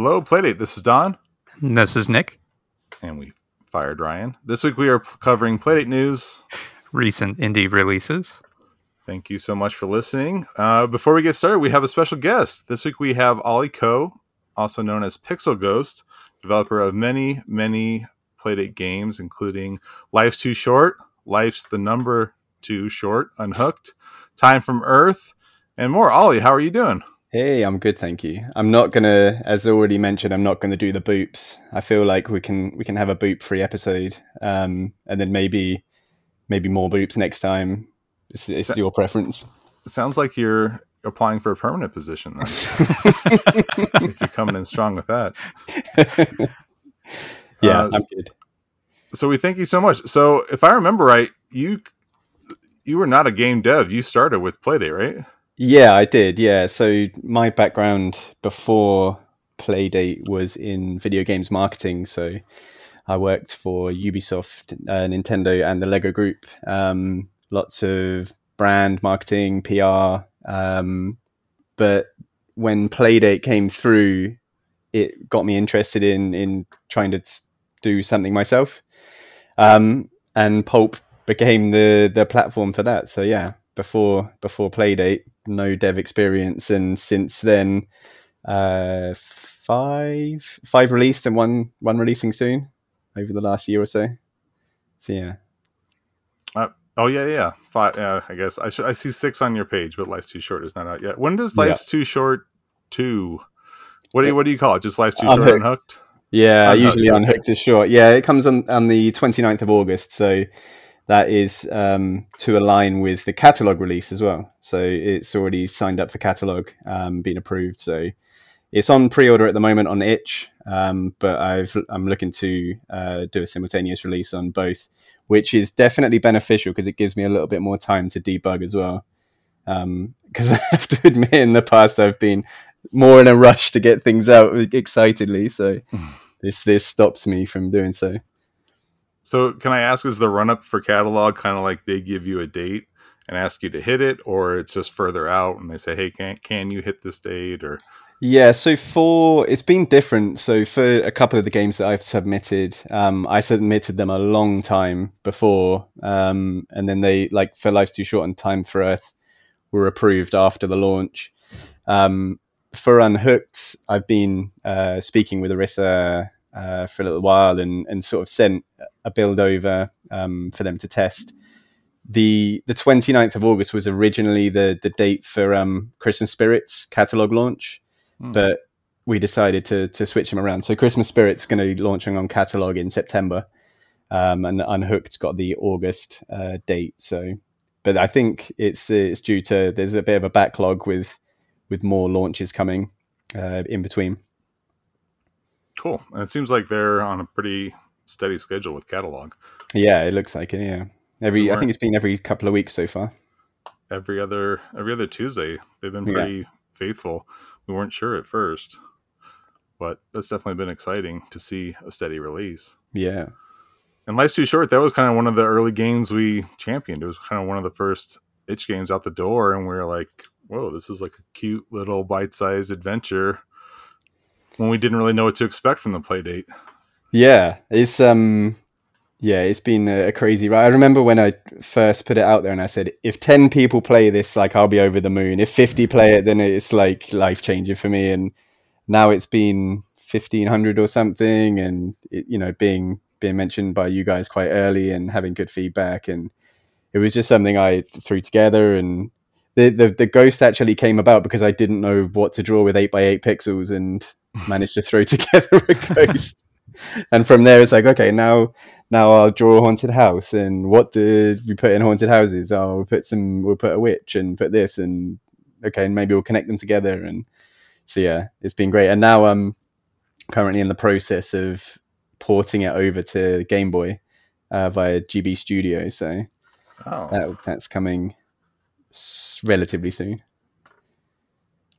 Hello, Playdate. This is Don. And this is Nick. And we fired Ryan. This week we are covering Playdate news, recent indie releases. Thank you so much for listening. Uh, before we get started, we have a special guest. This week we have Ollie Coe, also known as Pixel Ghost, developer of many, many Playdate games, including Life's Too Short, Life's the Number Too Short, Unhooked, Time from Earth, and more. Ollie, how are you doing? Hey, I'm good, thank you. I'm not gonna, as already mentioned, I'm not gonna do the boops. I feel like we can we can have a boop free episode, um, and then maybe maybe more boops next time. It's, it's so, your preference. Sounds like you're applying for a permanent position. Then. if you're coming in strong with that, yeah, uh, I'm good. So we thank you so much. So if I remember right, you you were not a game dev. You started with Playdate, right? Yeah, I did. Yeah. So my background before Playdate was in video games marketing. So I worked for Ubisoft, uh, Nintendo, and the Lego Group. Um, lots of brand marketing, PR. Um, but when Playdate came through, it got me interested in in trying to do something myself. Um, and Pulp became the the platform for that. So yeah, before before Playdate, no dev experience, and since then, uh, five five released and one one releasing soon over the last year or so. So yeah. Uh, oh yeah, yeah, five. Yeah, I guess I should. I see six on your page, but Life's Too Short is not out yet. When does Life's yeah. Too Short two? What do you, what do you call it? Just Life's Too Short Unhooked. Yeah, unhooked. usually Unhooked is short. Yeah, it comes on on the 29th of August. So that is um, to align with the catalog release as well. So it's already signed up for catalog, um, been approved. So it's on pre-order at the moment on itch, um, but I've, I'm looking to uh, do a simultaneous release on both, which is definitely beneficial because it gives me a little bit more time to debug as well. Because um, I have to admit, in the past I've been more in a rush to get things out excitedly, so this this stops me from doing so. So, can I ask, is the run up for catalog kind of like they give you a date and ask you to hit it, or it's just further out and they say, hey, can, can you hit this date? Or yeah, so for it's been different. So for a couple of the games that I've submitted, um, I submitted them a long time before, um, and then they like for Life's Too Short and Time From Earth were approved after the launch. Um, for Unhooked, I've been uh, speaking with Arissa uh, for a little while and, and sort of sent a build over um, for them to test. The the 29th of August was originally the the date for um, Christmas Spirits catalog launch, mm. but we decided to to switch them around. So Christmas Spirits going to be launching on catalog in September, um, and Unhooked's got the August uh, date. So, but I think it's it's due to there's a bit of a backlog with with more launches coming uh, in between. Cool. And it seems like they're on a pretty steady schedule with catalog. Yeah, it looks like it. Yeah, every I think it's been every couple of weeks so far. Every other every other Tuesday, they've been pretty yeah. faithful. We weren't sure at first, but that's definitely been exciting to see a steady release. Yeah. And Life's Too Short, that was kind of one of the early games we championed. It was kind of one of the first itch games out the door, and we were like, whoa, this is like a cute little bite sized adventure when we didn't really know what to expect from the play date. Yeah, it's um, yeah, it's been a, crazy ride. I remember when I first put it out there, and I said, if ten people play this, like I'll be over the moon. If fifty play it, then it's like life changing for me. And now it's been fifteen hundred or something, and it, you know, being being mentioned by you guys quite early and having good feedback, and it was just something I threw together and the, the, the ghost actually came about because I didn't know what to draw with eight by eight pixels and managed to throw together a ghost. and from there, it's like, okay, now now I'll draw a haunted house. And what did we put in haunted houses? Oh, we'll put some, we'll put a witch and put this, and okay, and maybe we'll connect them together. And so yeah, it's been great. And now I'm currently in the process of porting it over to Game Boy uh, via GB Studio. So oh. that, that's coming relatively soon.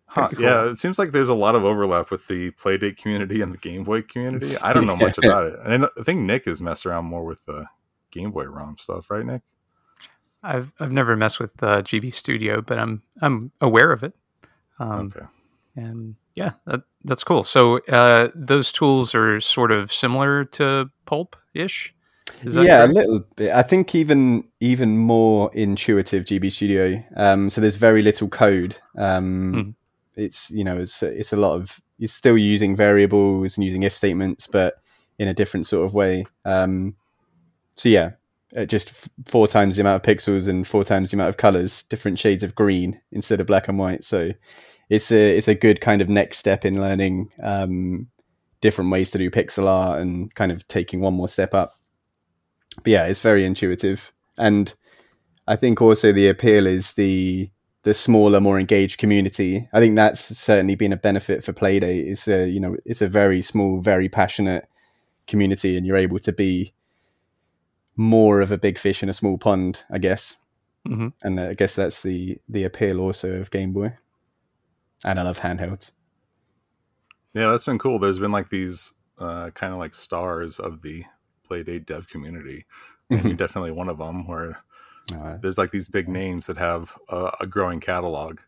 Huh, cool. Yeah, it seems like there's a lot of overlap with the Playdate community and the Game Boy community. I don't know much about it. And I think Nick has messed around more with the Game Boy ROM stuff, right, Nick? I've I've never messed with uh, GB Studio, but I'm I'm aware of it. Um, okay. And Yeah, that, that's cool. So uh, those tools are sort of similar to Pulp ish. Yeah, correct? a little bit. I think even even more intuitive GB Studio. Um, so there's very little code. Um, mm. It's you know it's it's a lot of you're still using variables and using if statements, but in a different sort of way. Um, so yeah, uh, just f- four times the amount of pixels and four times the amount of colors, different shades of green instead of black and white. So it's a it's a good kind of next step in learning um, different ways to do pixel art and kind of taking one more step up. But yeah, it's very intuitive, and I think also the appeal is the the smaller, more engaged community. I think that's certainly been a benefit for Playdate. It's a you know it's a very small, very passionate community, and you're able to be more of a big fish in a small pond, I guess. Mm-hmm. And I guess that's the the appeal also of Game Boy. And I love handhelds. Yeah, that's been cool. There's been like these uh, kind of like stars of the Playdate dev community. And you're definitely one of them where uh, there's like these big names that have a, a growing catalog.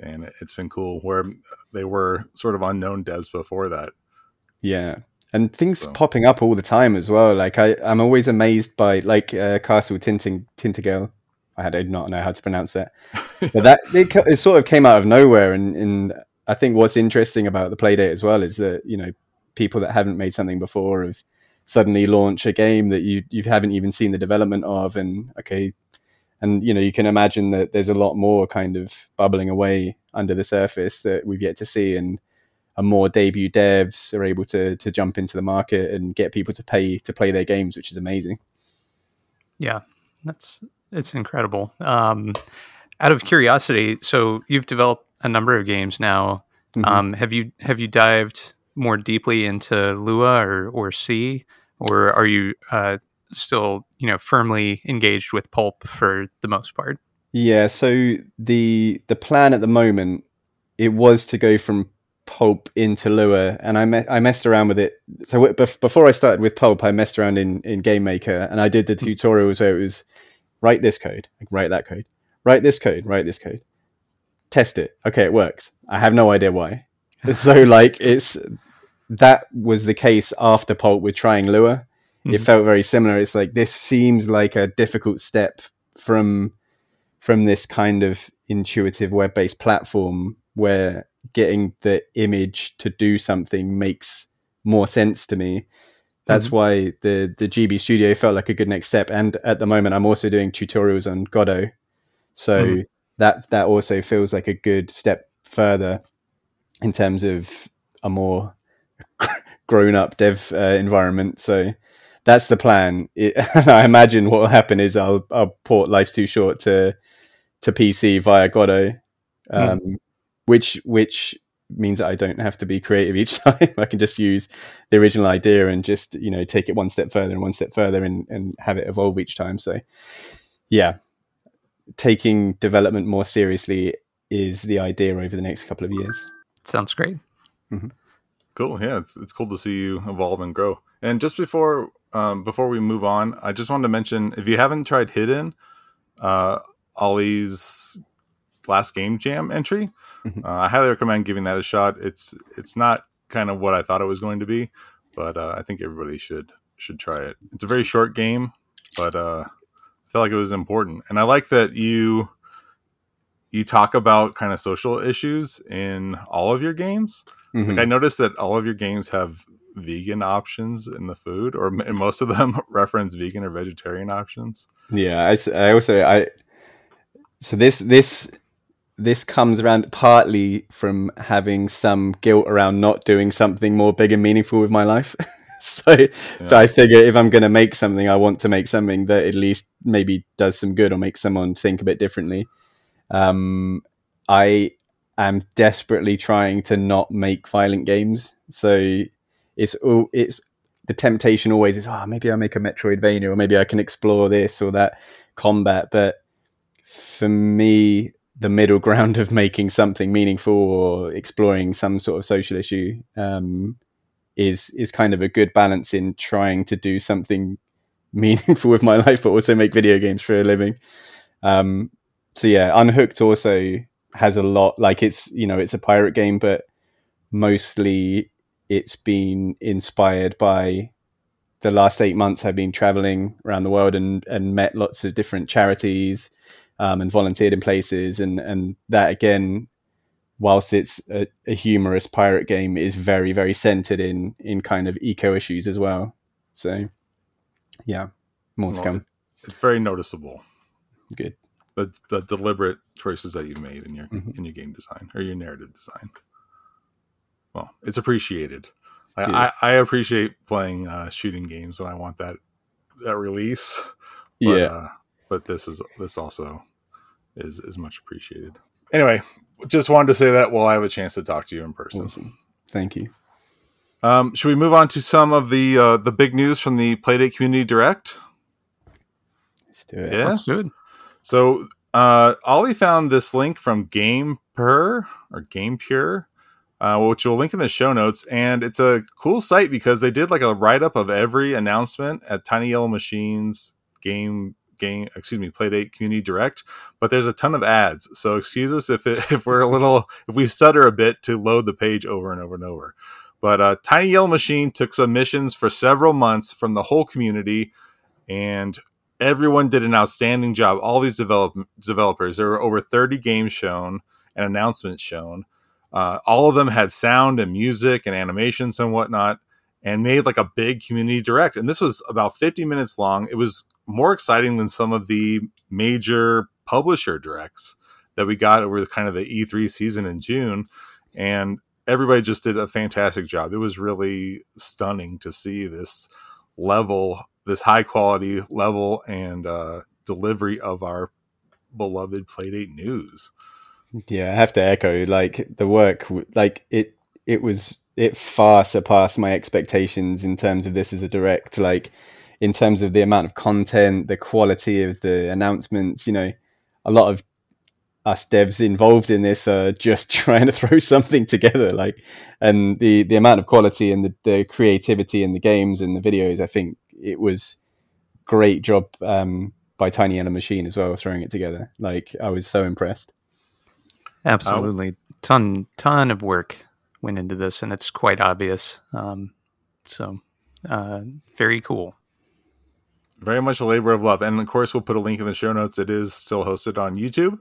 And it's been cool where they were sort of unknown devs before that. Yeah and things so. popping up all the time as well. Like I, I'm always amazed by like uh, Castle Tinting Tintagel. I did not know how to pronounce that, but that it, it, sort of came out of nowhere. And, and I think what's interesting about the Playdate as well is that you know people that haven't made something before have suddenly launch a game that you you haven't even seen the development of, and okay, and you know you can imagine that there's a lot more kind of bubbling away under the surface that we've yet to see, and and more debut devs are able to to jump into the market and get people to pay to play their games, which is amazing. Yeah, that's it's incredible. Um, out of curiosity, so you've developed a number of games now. Mm-hmm. Um, have you have you dived more deeply into Lua or or C, or are you uh, still you know firmly engaged with Pulp for the most part? Yeah. So the the plan at the moment it was to go from pulp into Lua, and I me- I messed around with it. So w- before I started with pulp, I messed around in in Game Maker, and I did the hmm. tutorials where it was write this code, like write that code, write this code, write this code, test it. Okay, it works. I have no idea why. so like it's that was the case after pulp with trying Lua. Mm-hmm. It felt very similar. It's like this seems like a difficult step from from this kind of intuitive web based platform where getting the image to do something makes more sense to me. That's mm-hmm. why the the GB Studio felt like a good next step. And at the moment, I'm also doing tutorials on Godot, so mm-hmm. that that also feels like a good step further in terms of a more grown up dev uh, environment. So that's the plan. It, I imagine what will happen is I'll I'll port Life's Too Short to to PC via Godot. Hmm. Um, mm which which means that I don't have to be creative each time. I can just use the original idea and just you know take it one step further and one step further and, and have it evolve each time. So yeah, taking development more seriously is the idea over the next couple of years. Sounds great. Mm-hmm. Cool. Yeah, it's it's cool to see you evolve and grow. And just before um, before we move on, I just wanted to mention if you haven't tried Hidden, uh, Ollie's last game jam entry. Mm-hmm. Uh, I highly recommend giving that a shot. It's it's not kind of what I thought it was going to be, but uh, I think everybody should should try it. It's a very short game, but uh, I felt like it was important, and I like that you you talk about kind of social issues in all of your games. Mm-hmm. Like I noticed that all of your games have vegan options in the food, or most of them reference vegan or vegetarian options. Yeah, I, I also I so this this this comes around partly from having some guilt around not doing something more big and meaningful with my life. so, yeah. so I figure if I'm going to make something, I want to make something that at least maybe does some good or makes someone think a bit differently. Um, I am desperately trying to not make violent games. So it's all it's the temptation always is, oh, maybe I'll make a Metroidvania or maybe I can explore this or that combat. But for me, the middle ground of making something meaningful or exploring some sort of social issue um, is is kind of a good balance in trying to do something meaningful with my life, but also make video games for a living. Um, so yeah, Unhooked also has a lot. Like it's you know it's a pirate game, but mostly it's been inspired by the last eight months I've been traveling around the world and, and met lots of different charities um, and volunteered in places. And, and that, again, whilst it's a, a, humorous pirate game, is very, very centered in, in kind of eco issues as well. So, yeah, more to come. It's very noticeable. Good. The, the deliberate choices that you've made in your mm-hmm. in your game design or your narrative design. Well, it's appreciated. I, I, I, appreciate playing uh, shooting games and I want that that release. But, yeah, uh, but this is this also is is much appreciated. Anyway, just wanted to say that while I have a chance to talk to you in person. Awesome. Thank you. Um, should we move on to some of the uh, the big news from the Playdate Community Direct? Let's do it. Yeah, let's do it. So, uh, Ollie found this link from Game GamePur or GamePure uh, which we'll link in the show notes. And it's a cool site because they did like a write up of every announcement at Tiny Yellow Machines game game excuse me playdate community direct. But there's a ton of ads. So excuse us if it, if we're a little if we stutter a bit to load the page over and over and over. But uh, tiny yellow machine took submissions for several months from the whole community. And everyone did an outstanding job all these develop, developers there were over 30 games shown and announcements shown uh, all of them had sound and music and animations and whatnot, and made like a big community direct. And this was about 50 minutes long. It was more exciting than some of the major publisher directs that we got over the kind of the E3 season in June. And everybody just did a fantastic job. It was really stunning to see this level, this high quality level and uh, delivery of our beloved Playdate news. Yeah, I have to echo like the work like it it was it far surpassed my expectations in terms of this as a direct like in terms of the amount of content, the quality of the announcements, you know, a lot of us devs involved in this are just trying to throw something together like and the the amount of quality and the, the creativity in the games and the videos i think it was great job um, by tiny yellow machine as well throwing it together like i was so impressed Absolutely, ton ton of work went into this, and it's quite obvious. Um, so, uh, very cool. Very much a labor of love, and of course, we'll put a link in the show notes. It is still hosted on YouTube,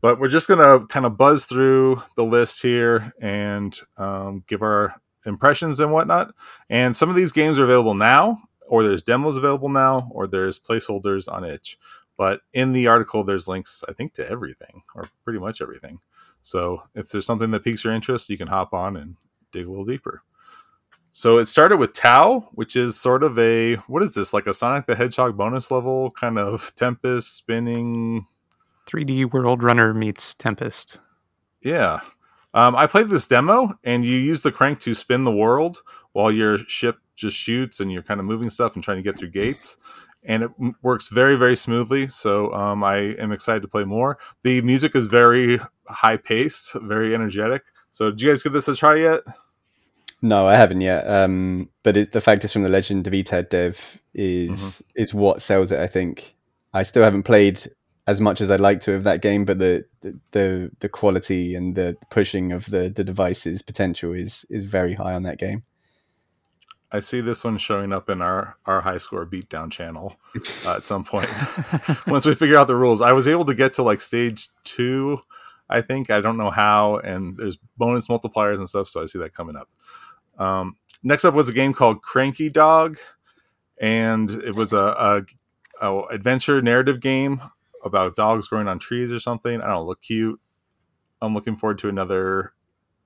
but we're just gonna kind of buzz through the list here and um, give our impressions and whatnot. And some of these games are available now, or there's demos available now, or there's placeholders on itch. But in the article, there's links, I think, to everything or pretty much everything. So if there's something that piques your interest, you can hop on and dig a little deeper. So it started with Tau, which is sort of a what is this like a Sonic the Hedgehog bonus level kind of Tempest spinning 3D World Runner meets Tempest. Yeah. Um, I played this demo, and you use the crank to spin the world while your ship just shoots, and you're kind of moving stuff and trying to get through gates. And it works very very smoothly. So um, i am excited to play more. The music is very high paced very energetic. So did you guys give this a try yet? No i haven't yet. Um, but it, the fact is from the legend of etad dev is mm-hmm. is what sells it i think. I still haven't played as much as i'd like to of that game but the the the quality and the pushing of the the devices potential is is very high on that game I see this one showing up in our our high score beatdown channel uh, at some point. Once we figure out the rules, I was able to get to like stage two, I think. I don't know how, and there's bonus multipliers and stuff, so I see that coming up. Um, next up was a game called Cranky Dog, and it was a, a, a adventure narrative game about dogs growing on trees or something. I don't know, look cute. I'm looking forward to another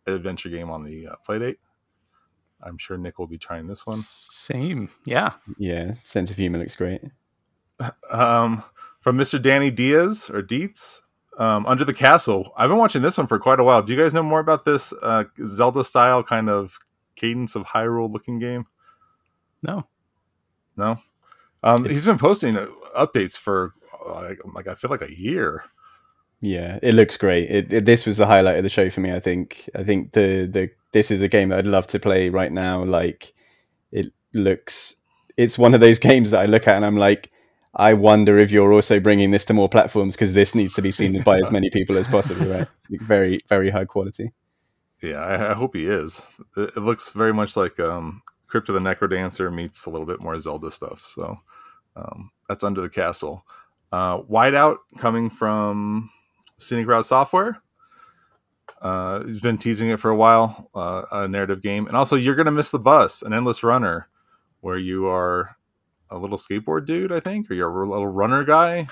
adventure game on the uh, Playdate. I'm sure Nick will be trying this one. Same, yeah, yeah. Sense of humor looks great. Um, from Mr. Danny Diaz or Dietz, um, Under the Castle. I've been watching this one for quite a while. Do you guys know more about this uh, Zelda style kind of Cadence of Hyrule looking game? No, no. Um, he's been posting uh, updates for like, like I feel like a year. Yeah, it looks great. It, it, this was the highlight of the show for me. I think. I think the the this is a game that I'd love to play right now. Like, it looks. It's one of those games that I look at and I'm like, I wonder if you're also bringing this to more platforms because this needs to be seen by as many people as possible. Right? very very high quality. Yeah, I, I hope he is. It, it, looks very much like um, Crypt of the Necrodancer meets a little bit more Zelda stuff. So um, that's under the castle. Uh, Whiteout coming from Scenic Route Software. Uh, he's been teasing it for a while, uh, a narrative game. And also, You're Gonna Miss the Bus, an endless runner, where you are a little skateboard dude, I think, or you're a little runner guy.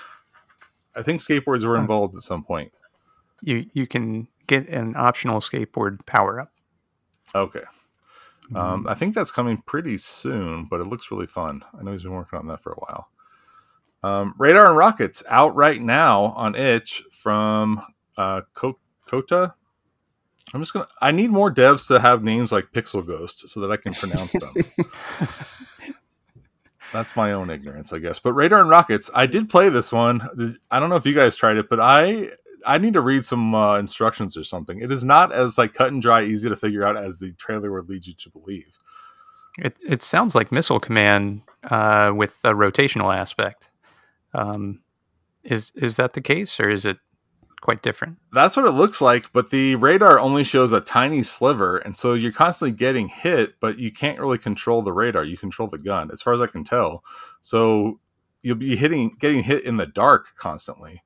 I think skateboards were involved at some point. You you can get an optional skateboard power up. Okay. Um, I think that's coming pretty soon, but it looks really fun. I know he's been working on that for a while. Um, Radar and Rockets out right now on itch from uh, Kota. I'm just gonna. I need more devs to have names like Pixel Ghost so that I can pronounce them. That's my own ignorance, I guess. But Radar and Rockets, I did play this one. I don't know if you guys tried it, but I I need to read some uh, instructions or something. It is not as like cut and dry, easy to figure out as the trailer would lead you to believe. It it sounds like Missile Command uh, with a rotational aspect. Um, is is that the case, or is it quite different? That's what it looks like, but the radar only shows a tiny sliver, and so you're constantly getting hit, but you can't really control the radar. You control the gun, as far as I can tell. So you'll be hitting, getting hit in the dark constantly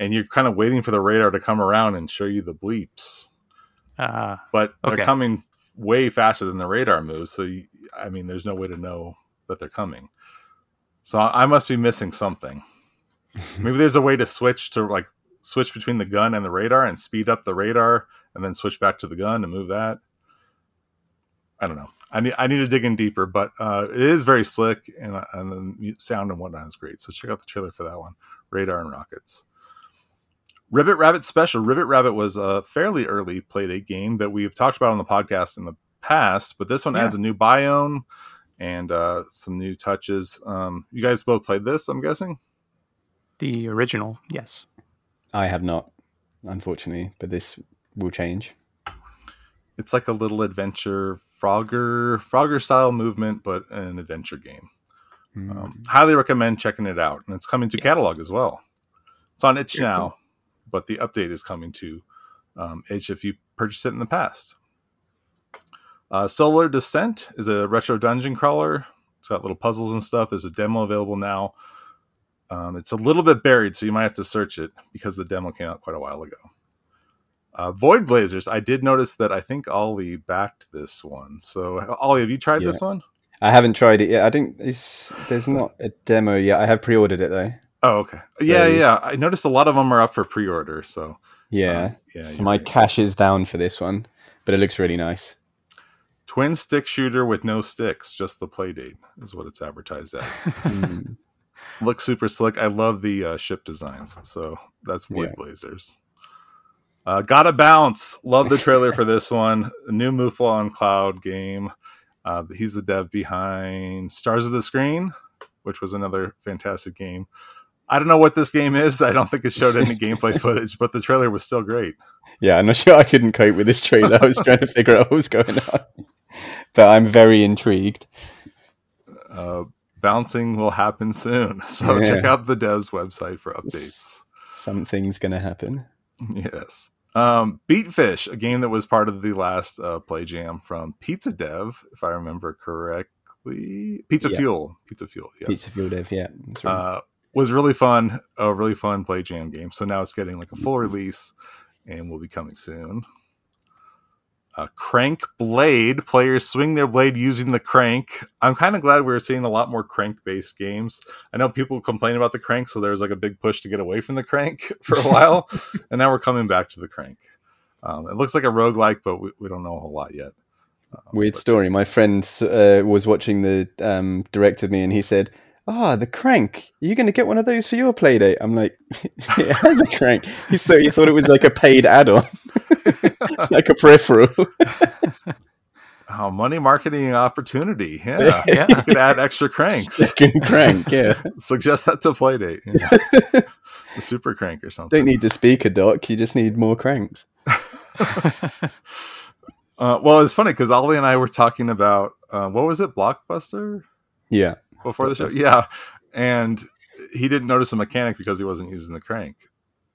and you're kind of waiting for the radar to come around and show you the bleeps. Uh, but they're coming way faster than the radar moves. So, you, I mean, there's no way to know that they're coming. So I must be missing something. Maybe there's a way to switch to like switch between the gun and the radar and speed up the radar and then switch back to the gun and move that. I don't know. I need I need to dig in deeper, but uh, it is very slick and, and the sound and whatnot is great. So check out the trailer for that one. Radar and rockets. Ribbit Rabbit Special. Ribbit Rabbit was a fairly early Playdate game that we've talked about on the podcast in the past, but this one yeah. adds a new biome and uh, some new touches. Um, you guys both played this, I'm guessing? The original, yes. I have not, unfortunately, but this will change. It's like a little adventure Frogger Frogger style movement, but an adventure game. Mm. Um, highly recommend checking it out, and it's coming to yes. catalog as well. It's on itch Very now. Cool but the update is coming to um, itch if you purchased it in the past. Uh, Solar Descent is a retro dungeon crawler. It's got little puzzles and stuff. There's a demo available now. Um, it's a little bit buried, so you might have to search it because the demo came out quite a while ago. Uh, Void Blazers. I did notice that I think Ollie backed this one. So, Ollie, have you tried yeah. this one? I haven't tried it yet. I think there's not a demo yet. I have pre-ordered it though. Oh, okay. So, yeah, yeah. I noticed a lot of them are up for pre-order. So yeah, uh, yeah. So my right. cash is down for this one, but it looks really nice. Twin stick shooter with no sticks, just the play date is what it's advertised as. mm. Looks super slick. I love the uh, ship designs. So that's Void yeah. Blazers. Uh, gotta bounce. Love the trailer for this one. A new Mouflon on Cloud game. Uh, he's the dev behind Stars of the Screen, which was another fantastic game. I don't know what this game is. I don't think it showed any gameplay footage, but the trailer was still great. Yeah, I'm not sure I couldn't cope with this trailer. I was trying to figure out what was going on, but I'm very intrigued. Uh, bouncing will happen soon, so yeah. check out the dev's website for updates. Something's going to happen. Yes. Um, Beatfish, a game that was part of the last uh, play jam from Pizza Dev, if I remember correctly. Pizza yeah. Fuel. Pizza Fuel. Yes. Pizza Fuel Dev. Yeah. Right. Uh, was really fun, a really fun play jam game. So now it's getting like a full release and will be coming soon. Uh, crank blade players swing their blade using the crank. I'm kind of glad we're seeing a lot more crank based games. I know people complain about the crank, so there's like a big push to get away from the crank for a while, and now we're coming back to the crank. Um, it looks like a roguelike, but we, we don't know a whole lot yet. Um, Weird story. My friend uh, was watching the um, direct with me, and he said ah, oh, the crank. Are you going to get one of those for your playdate? I'm like, it has a crank. He, thought, he thought it was like a paid add-on, like a peripheral. oh, money marketing opportunity. Yeah. yeah. You could add extra cranks. Second crank, yeah. Suggest that to playdate. Yeah. the super crank or something. Don't need the speaker dock. You just need more cranks. Uh, well, it's funny because Ollie and I were talking about uh, what was it, Blockbuster? Yeah before the show. Yeah, and he didn't notice a mechanic because he wasn't using the crank.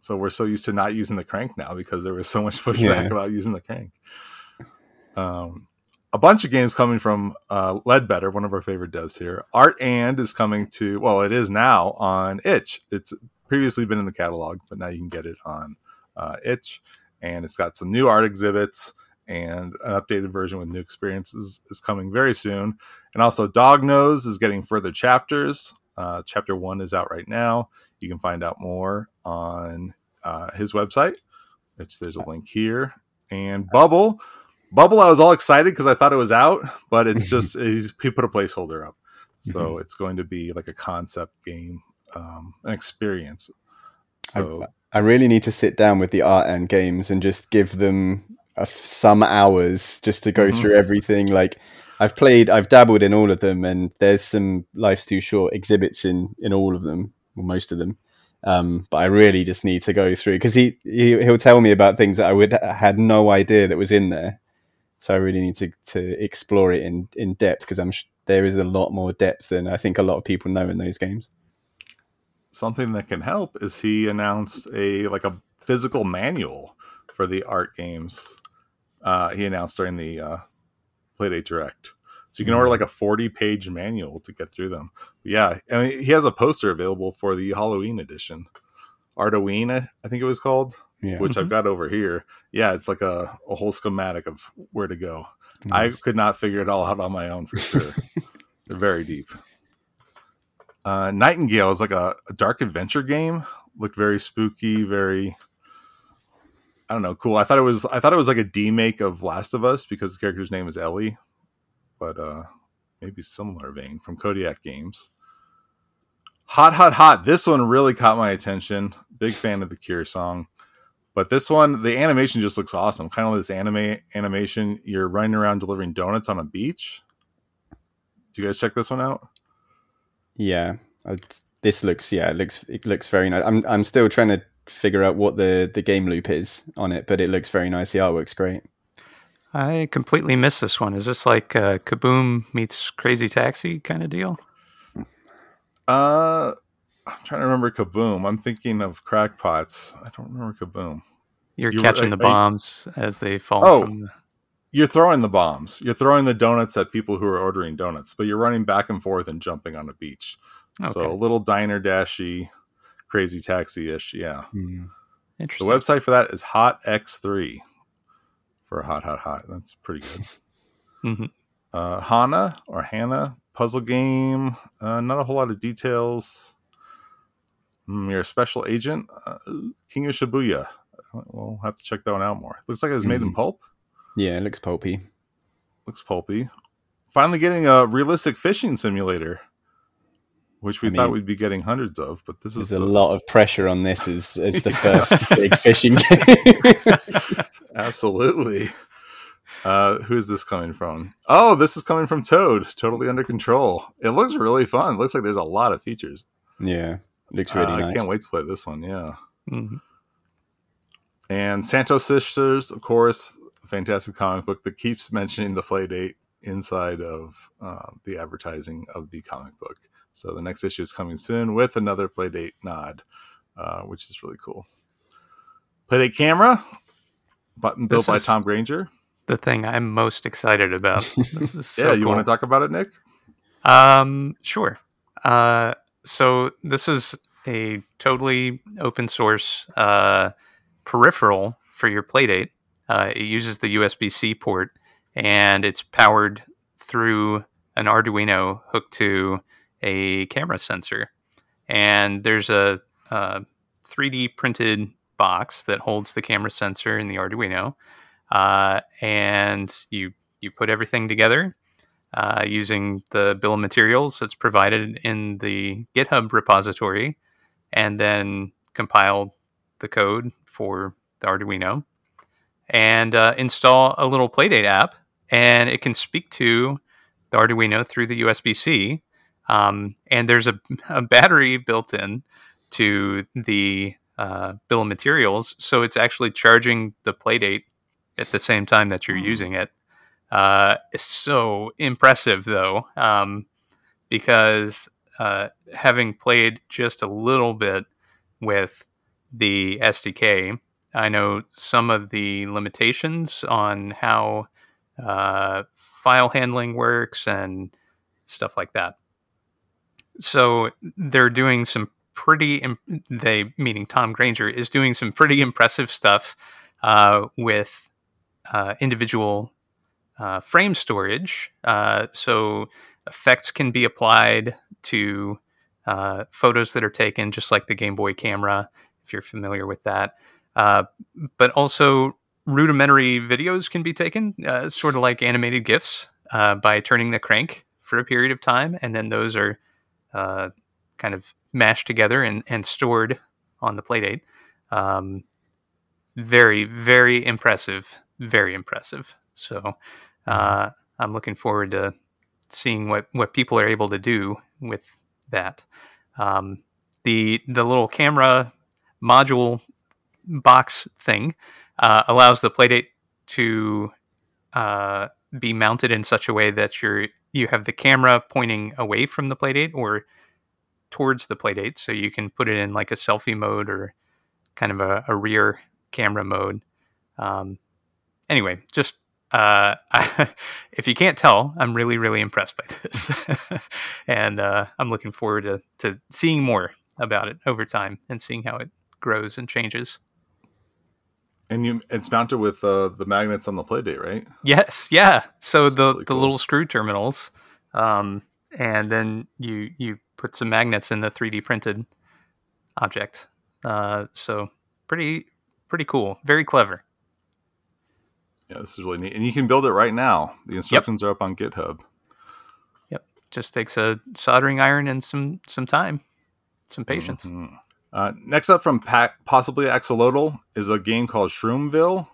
So we're so used to not using the crank now because there was so much pushback yeah. about using the crank. Um, a bunch of games coming from uh, Leadbetter, one of our favorite devs here. Art and is coming to well, it is now on Itch. It's previously been in the catalog, but now you can get it on uh, Itch, and it's got some new art exhibits and an updated version with new experiences is coming very soon. And also, Dog Nose is getting further chapters. Uh, chapter one is out right now. You can find out more on uh, his website, which there's a link here. And Bubble, Bubble, I was all excited because I thought it was out, but it's just he's, he put a placeholder up, so mm-hmm. it's going to be like a concept game, um, an experience. So I, I really need to sit down with the art and games and just give them some hours just to go mm-hmm. through everything. Like I've played, I've dabbled in all of them, and there's some life's too short exhibits in in all of them, or most of them. Um, but I really just need to go through because he, he he'll tell me about things that I would had no idea that was in there. So I really need to to explore it in in depth because I'm sh- there is a lot more depth than I think a lot of people know in those games. Something that can help is he announced a like a physical manual for the art games uh, he announced during the uh, Playdate Direct. So you can order mm-hmm. like a 40 page manual to get through them. But yeah, mean, he has a poster available for the Halloween edition. Artoween, I think it was called, yeah. which mm-hmm. I've got over here. Yeah, it's like a, a whole schematic of where to go. Nice. I could not figure it all out on my own for sure. They're very deep. Uh, Nightingale is like a, a dark adventure game. Looked very spooky, very I don't know, cool. I thought it was I thought it was like a D make of Last of Us because the character's name is Ellie, but uh maybe similar vein from Kodiak Games. Hot, hot, hot. This one really caught my attention. Big fan of the Cure song. But this one, the animation just looks awesome. Kind of this anime animation. You're running around delivering donuts on a beach. Do you guys check this one out? Yeah, this looks yeah, it looks it looks very nice. I'm I'm still trying to figure out what the the game loop is on it, but it looks very nice. The artwork's great. I completely missed this one. Is this like uh, Kaboom meets Crazy Taxi kind of deal? Uh, I'm trying to remember Kaboom. I'm thinking of Crackpots. I don't remember Kaboom. You're, You're catching the bombs you, as they fall. Oh, the... you're throwing the bombs. You're throwing the donuts at people who are ordering donuts, but you're running back and forth and jumping on a beach. Okay. So a little diner dashy crazy taxi ish. Yeah. Mm. Interesting. The website for that is Hot X3 for Hot Hot Hot. That's pretty good. mm-hmm. uh, Hana or Hannah puzzle game. Uh, not a whole lot of details. Mm, you're a special agent, uh, King of Shibuya. We'll have to check that one out more. Looks like it was made mm. in pulp. Yeah, it looks pulpy. Looks pulpy. Finally, getting a realistic fishing simulator which we I thought mean, we'd be getting hundreds of, but this is a lot of pressure on this as, as the first big fishing game. Absolutely. Uh, who is this coming from? Oh, this is coming from Toad, totally under control. It looks really fun. It looks like there's a lot of features. Yeah, looks really uh, nice. I can't wait to play this one. Yeah. Mm-hmm. And Santo Sisters, of course, fantastic comic book that keeps mentioning the play date inside of uh, the advertising of the comic book. So the next issue is coming soon with another play date nod, uh, which is really cool. Playdate camera, button built by Tom Granger. The thing I'm most excited about. so yeah, you cool. want to talk about it, Nick? Um, sure. Uh, so this is a totally open source uh, peripheral for your Playdate. Uh, it uses the USB C port and it's powered through an Arduino hooked to a camera sensor. And there's a, a 3D printed box that holds the camera sensor and the Arduino. Uh, and you you put everything together uh, using the bill of materials that's provided in the GitHub repository, and then compile the code for the Arduino, and uh, install a little Playdate app, and it can speak to the Arduino through the USB C, um, and there's a, a, battery built in to the uh, bill of materials, so it's actually charging the playdate at the same time that you're mm. using it. Uh, it's so impressive, though, um, because uh, having played just a little bit with the SDK, I know some of the limitations on how uh, file handling works, and stuff like that. So they're doing some pretty, Im- they meaning Tom Granger is doing some pretty impressive stuff uh, with uh, individual uh, frame storage. Uh, so effects can be applied to uh, photos that are taken, just like the Game Boy camera, if you're familiar with that. Uh, but also, rudimentary videos can be taken, sort of like animated GIFs, by turning the crank for a period of time, and then those are kind of mashed together and, and stored on the Playdate. Um, very, very impressive. Very impressive. So uh, I'm looking forward to seeing what, what people are able to do with that. Um, the the little camera module box thing uh, allows the Playdate to uh, be mounted in such a way that you're you have the camera pointing away from the Playdate or towards the Playdate, so you can put it in like a selfie mode or kind of a, a rear camera mode. Um, anyway, just uh, if you can't tell, I'm really, really impressed by this, and uh, I'm looking forward to, to seeing more about it over time and seeing how it grows and changes. And you, it's mounted with uh, the magnets on the Playdate, right? Yes, yeah. So the Really the cool. little screw terminals, um, and then you you put some magnets in the 3D printed object. Uh, so pretty pretty cool, very clever. Yeah, this is really neat. And you can build it right now. The instructions are up on GitHub. Yep, just takes a soldering iron and some some time, some patience. Mhm. Uh, next up from Pac- possibly Axolotl is a game called Shroomville.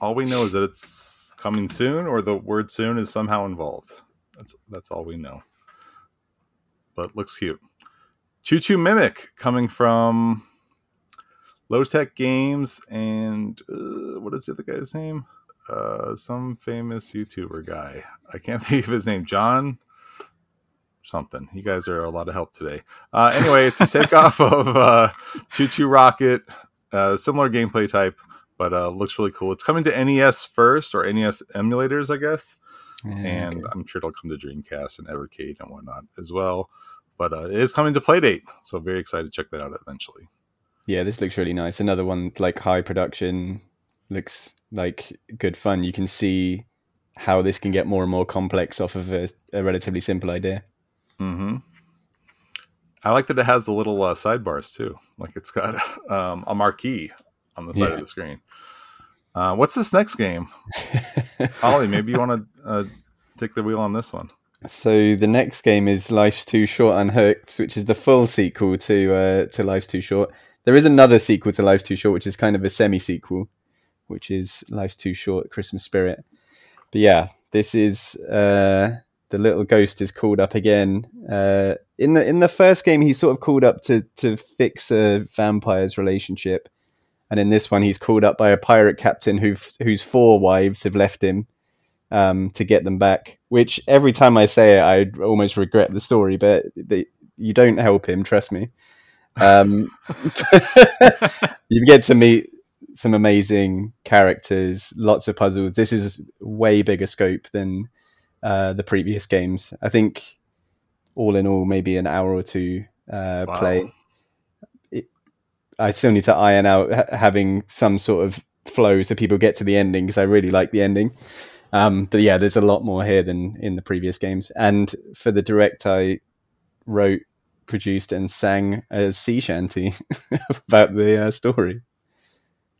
All we know is that it's coming soon, or the word "soon" is somehow involved. That's that's all we know. But looks cute. Choo Choo Mimic coming from Low Tech Games and uh, what is the other guy's name? Uh, some famous YouTuber guy. I can't think of his name. John something. You guys are a lot of help today. Uh, anyway, it's a takeoff of uh, ChuChu Rocket, uh, similar gameplay type, but uh, looks really cool. It's coming to NES first or NES emulators, I guess, and I'm sure it'll come to Dreamcast and Evercade and whatnot as well. But uh, it is coming to Playdate, so very excited to check that out eventually. Yeah, this looks really nice. Another one like high production, looks like good fun. You can see how this can get more and more complex off of a, a relatively simple idea. hmm I like that it has the little uh, sidebars too. Like it's got um, a marquee on the side Yeah. of the screen. Uh, what's this next game? Ollie, maybe you want to uh, take the wheel on this one. So the next game is Life's Too Short Unhooked, which is the full sequel to uh, to Life's Too Short. There is another sequel to Life's Too Short, which is kind of a semi sequel, which is Life's Too Short Christmas Spirit. But yeah, this is uh, the little ghost is called up again. Uh, in the in the first game, he's sort of called up to to fix a vampire's relationship, and in this one, he's called up by a pirate captain who whose four wives have left him um, to get them back. Which every time I say it, I almost regret the story, but they, you don't help him. Trust me. Um, you get to meet some amazing characters, lots of puzzles. This is way bigger scope than uh, the previous games. I think all in all, maybe an hour or two uh, Wow. play. It, I still need to iron out ha- having some sort of flow so people get to the ending because I really like the ending. Um, but yeah, there's a lot more here than in the previous games. And for the direct, I wrote, produced, and sang a sea shanty about the uh, story.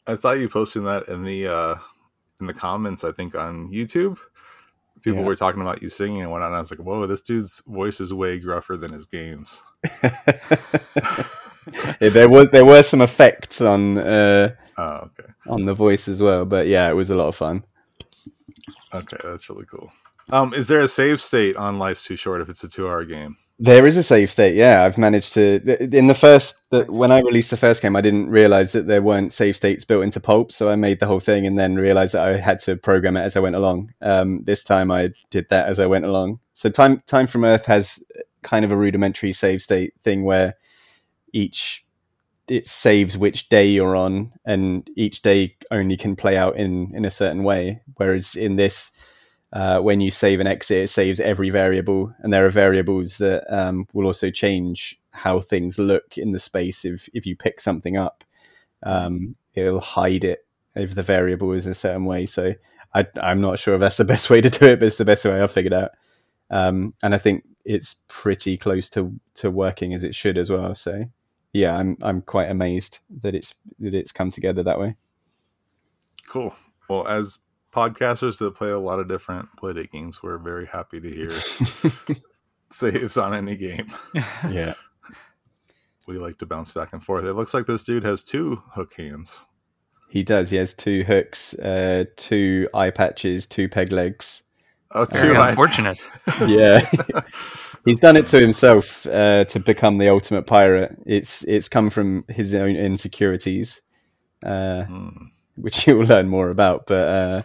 I saw you posting that in the uh, in the comments. I think on YouTube, people Yeah. were talking about you singing and whatnot. And I was like, "Whoa, this dude's voice is way gruffer than his games." Yeah, there was there were some effects on uh, Oh, okay, on the voice as well, but yeah, it was a lot of fun. Okay, that's really cool. Um, is there a save state on Life's Too Short if it's a two-hour game? There is a save state. Yeah, I've managed to. In the first, the, when I released the first game, I didn't realize that there weren't save states built into Pulp, so I made the whole thing and then realized that I had to program it as I went along. Um, this time, I did that as I went along. So, time time from Earth has kind of a rudimentary save state thing where each it saves which day you're on, and each day only can play out in in a certain way. Whereas in this, uh, when you save and exit, it saves every variable, and there are variables that um, will also change how things look in the space. If if you pick something up, um, it'll hide it if the variable is a certain way. So I, am not sure if that's the best way to do it, but it's the best way I've figured out. Um, and I think it's pretty close to to working as it should as well. So yeah, I'm I'm quite amazed that it's that it's come together that way. Cool. Well, as podcasters that play a lot of different Playdate games, we're very happy to hear saves on any game. Yeah. We like to bounce back and forth. It looks like this dude has two hook hands. He does. He has two hooks, uh, two eye patches, two peg legs. Oh, too unfortunate. yeah, he's done it to himself uh, to become the ultimate pirate. It's it's come from his own insecurities, uh, hmm. which you'll learn more about. But uh,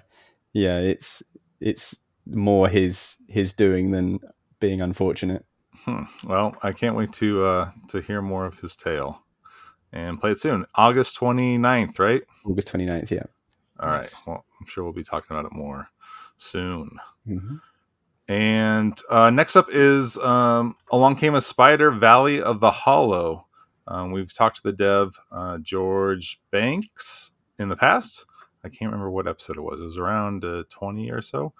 yeah, it's it's more his his doing than being unfortunate. Hmm. Well, I can't wait to uh, to hear more of his tale and play it soon. August 29th, right? August 29th, yeah. All nice. right. Well, I'm sure we'll be talking about it more soon. Mm-hmm. And uh, next up is um, Along Came a Spider Valley of the Hollow. Um, we've talked to the dev, uh, George Banks, in the past. I can't remember what episode it was. It was around uh, 20 or so.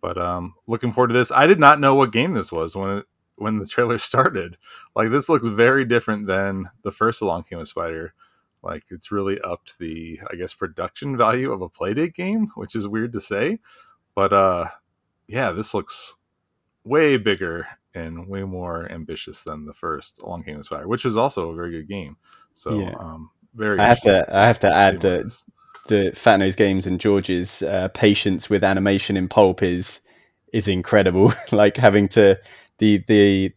But um, looking forward to this. I did not know what game this was when it, when the trailer started. Like this looks very different than the first Along Came a Spider. Like it's really upped the I guess production value of a playdate game, which is weird to say. But uh yeah, this looks way bigger and way more ambitious than the first Along Came a Spider, which was also a very good game. So yeah. um very I have to I have to add that the Fat Nose Games and George's uh, patience with animation in pulp is is incredible. like having to the the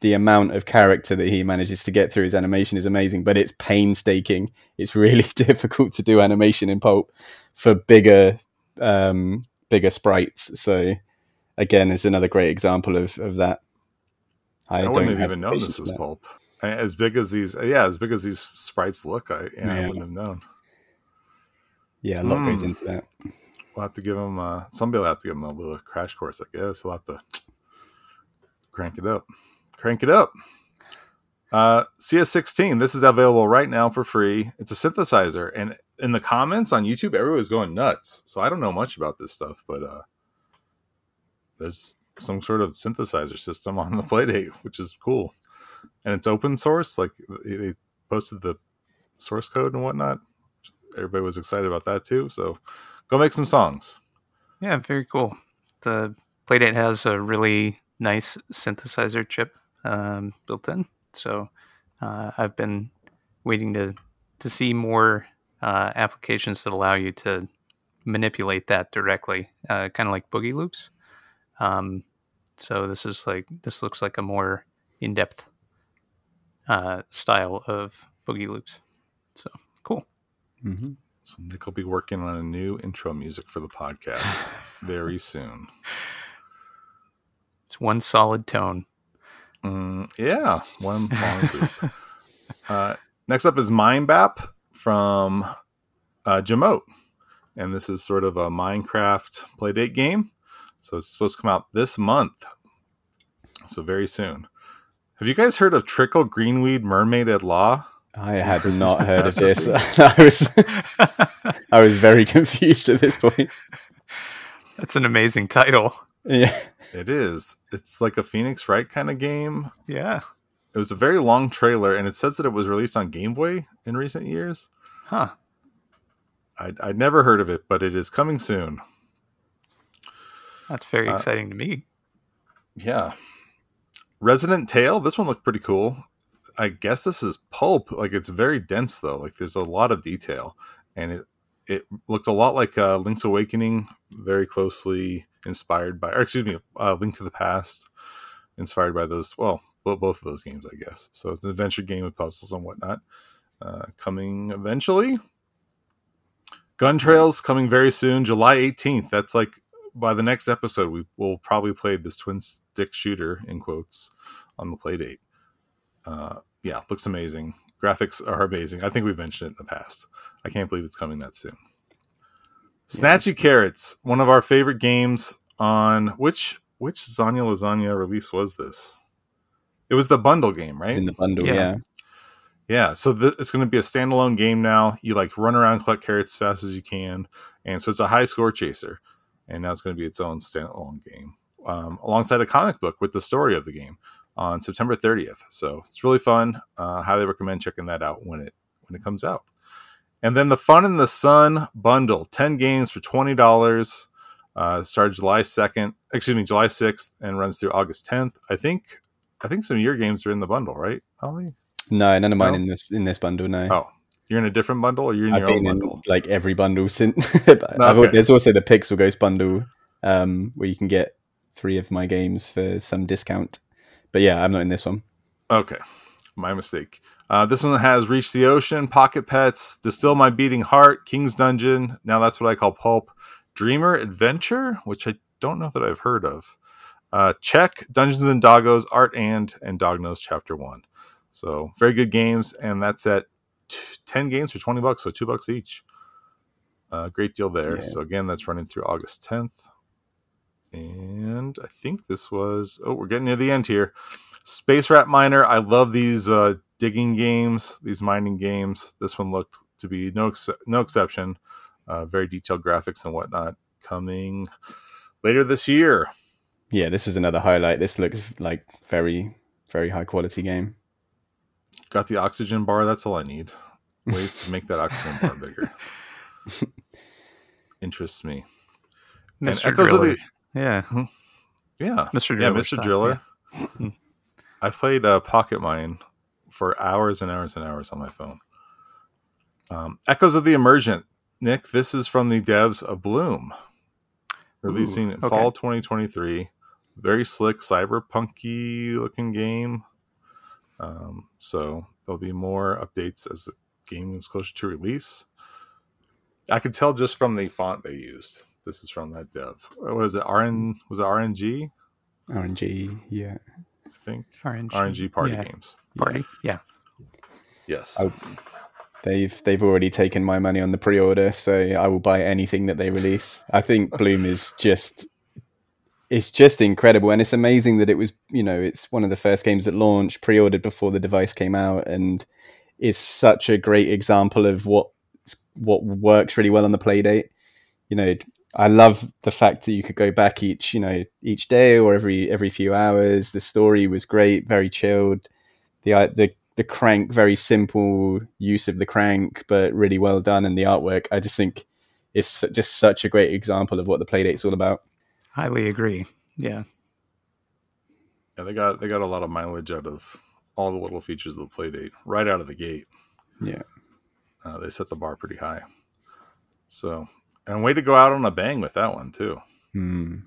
the amount of character that he manages to get through his animation is amazing, but it's painstaking. It's really difficult to do animation in pulp for bigger um, bigger sprites. So again, it's another great example of of that. I, I wouldn't have even known this was pulp. As big as these, yeah, as big as these sprites look, I, yeah, yeah. I wouldn't have known. Yeah, a lot mm. goes hmm. into that. We'll have to give him. Uh, somebody will have to give him a little crash course. I guess he'll have to crank it up. Crank it up. Uh, CS16. This is available right now for free. It's a synthesizer, and in the comments on YouTube, everyone was going nuts. So I don't know much about this stuff, but uh, there's some sort of synthesizer system on the Playdate, which is cool, and it's open source. Like they posted the source code and whatnot everybody was excited about that too. So go make some songs. Yeah, very cool. The Playdate has a really nice synthesizer chip um, built in. So uh, I've been waiting to to see more uh, applications that allow you to manipulate that directly, uh, kind of like boogie loops. Um, so this is like this looks like a more in depth uh, style of boogie loops. So cool. Mm-hmm. So Nick will be working on a new intro music for the podcast very soon. It's one solid tone. Mm, yeah, one long loop. uh, next up is Minebap from uh, Jamote. And this is sort of a Minecraft playdate game. So it's supposed to come out this month. So very soon. Have you guys heard of Trickle Greenweed Mermaid at Law? I had not heard of this. I was I was very confused at this point. That's an amazing title. Yeah. It is. It's like a Phoenix Wright kind of game. Yeah. It was a very long trailer and it says that it was released on Game Boy in recent years. Huh. I'd, I'd never heard of it, but it is coming soon. That's very uh, exciting to me. Yeah. Resident Tale. This one looked pretty cool. I guess this is pulp. Like it's very dense though. Like there's a lot of detail, and it it looked a lot like uh, Link's Awakening, very closely inspired by, or excuse me, uh, Link to the Past, inspired by those. Well, both of those games, I guess. So it's an adventure game with puzzles and whatnot. Uh, coming eventually. Gun Trails coming very soon, July 18th. That's like by the next episode, we will probably play this twin stick shooter in quotes on the play date. Uh, yeah, looks amazing. Graphics are amazing. I think we've mentioned it in the past. I can't believe it's coming that soon. Snatchy Carrots, one of our favorite games on which which Zanya Lasagna release was this? It was the bundle game, right? It's in the bundle, Yeah. yeah. Yeah, so th- it's going to be a standalone game now. You like run around, collect carrots as fast as you can, and so it's a high score chaser. And now it's going to be its own standalone game, um, alongside a comic book with the story of the game on September 30th. So it's really fun. Uh, highly recommend checking that out when it when it comes out. And then the Fun in the Sun bundle, ten games for twenty dollars. Uh, started July second, excuse me, July sixth, and runs through August tenth. I think, I think some of your games are in the bundle, right, Ollie? No, none of mine No? in this in this bundle. No, Oh, you're in a different bundle, or you're in I've your own bundle? like every bundle since. Okay. There's also the Pixel Ghost bundle, um, where you can get three of my games for some discount. But yeah, I'm not in this one. Okay, my mistake. Uh, this one has Reach the Ocean, Pocket Pets, Distill My Beating Heart, King's Dungeon. Now that's what I call Pulp. Dreamer Adventure, which I don't know that I've heard of. Uh, Check, Dungeons and Doggos, Art and, and Dog Nose Chapter 1. So very good games, and that's at t- 10 games for 20 bucks, so 2 bucks each. Uh, great deal there. Yeah. So again, that's running through August 10th. And I think this was, oh, we're getting near the end here. Space Rat Miner. I love these uh, digging games, these mining games. This one looked to be no ex- no exception. Uh, very detailed graphics and whatnot coming later this year. Yeah, this was another highlight. This looks like very very high quality game. Got the oxygen bar. That's all I need. Ways to make that oxygen bar bigger. Interests me. And Mr. Echoes of Driller. the- Yeah, Yeah, Mr. yeah, Driller. Mr. style, Driller. yeah. I played uh, Pocket Mine for hours and hours and hours on my phone. Um, Echoes of the Emergent. Nick, this is from the devs of Bloom, releasing in okay. fall 2023. Very slick, cyberpunky looking game. Um, so there'll be more updates as the game is closer to release. I could tell just from the font they used. This is from that dev. What was it? RN was it RNG? RNG, yeah. I think RNG, RNG party yeah. games. Party, yeah. Yes. Oh. They've they've already taken my money on the pre-order, so I will buy anything that they release. I think Bloom is just it's just incredible and it's amazing that it was, you know, it's one of the first games that launched pre-ordered before the device came out and is such a great example of what what works really well on the playdate. You know, I love the fact that you could go back each, you know, each day or every every few hours. The story was great, very chilled. The uh, the the crank, very simple use of the crank, but really well done. And the artwork, I just think, it's just such a great example of what the playdate's all about. Highly agree. Yeah. Yeah, they got they got a lot of mileage out of all the little features of the Playdate right out of the gate. Yeah. Uh, they set the bar pretty high. So, and way to go out on a bang with that one too. Hmm.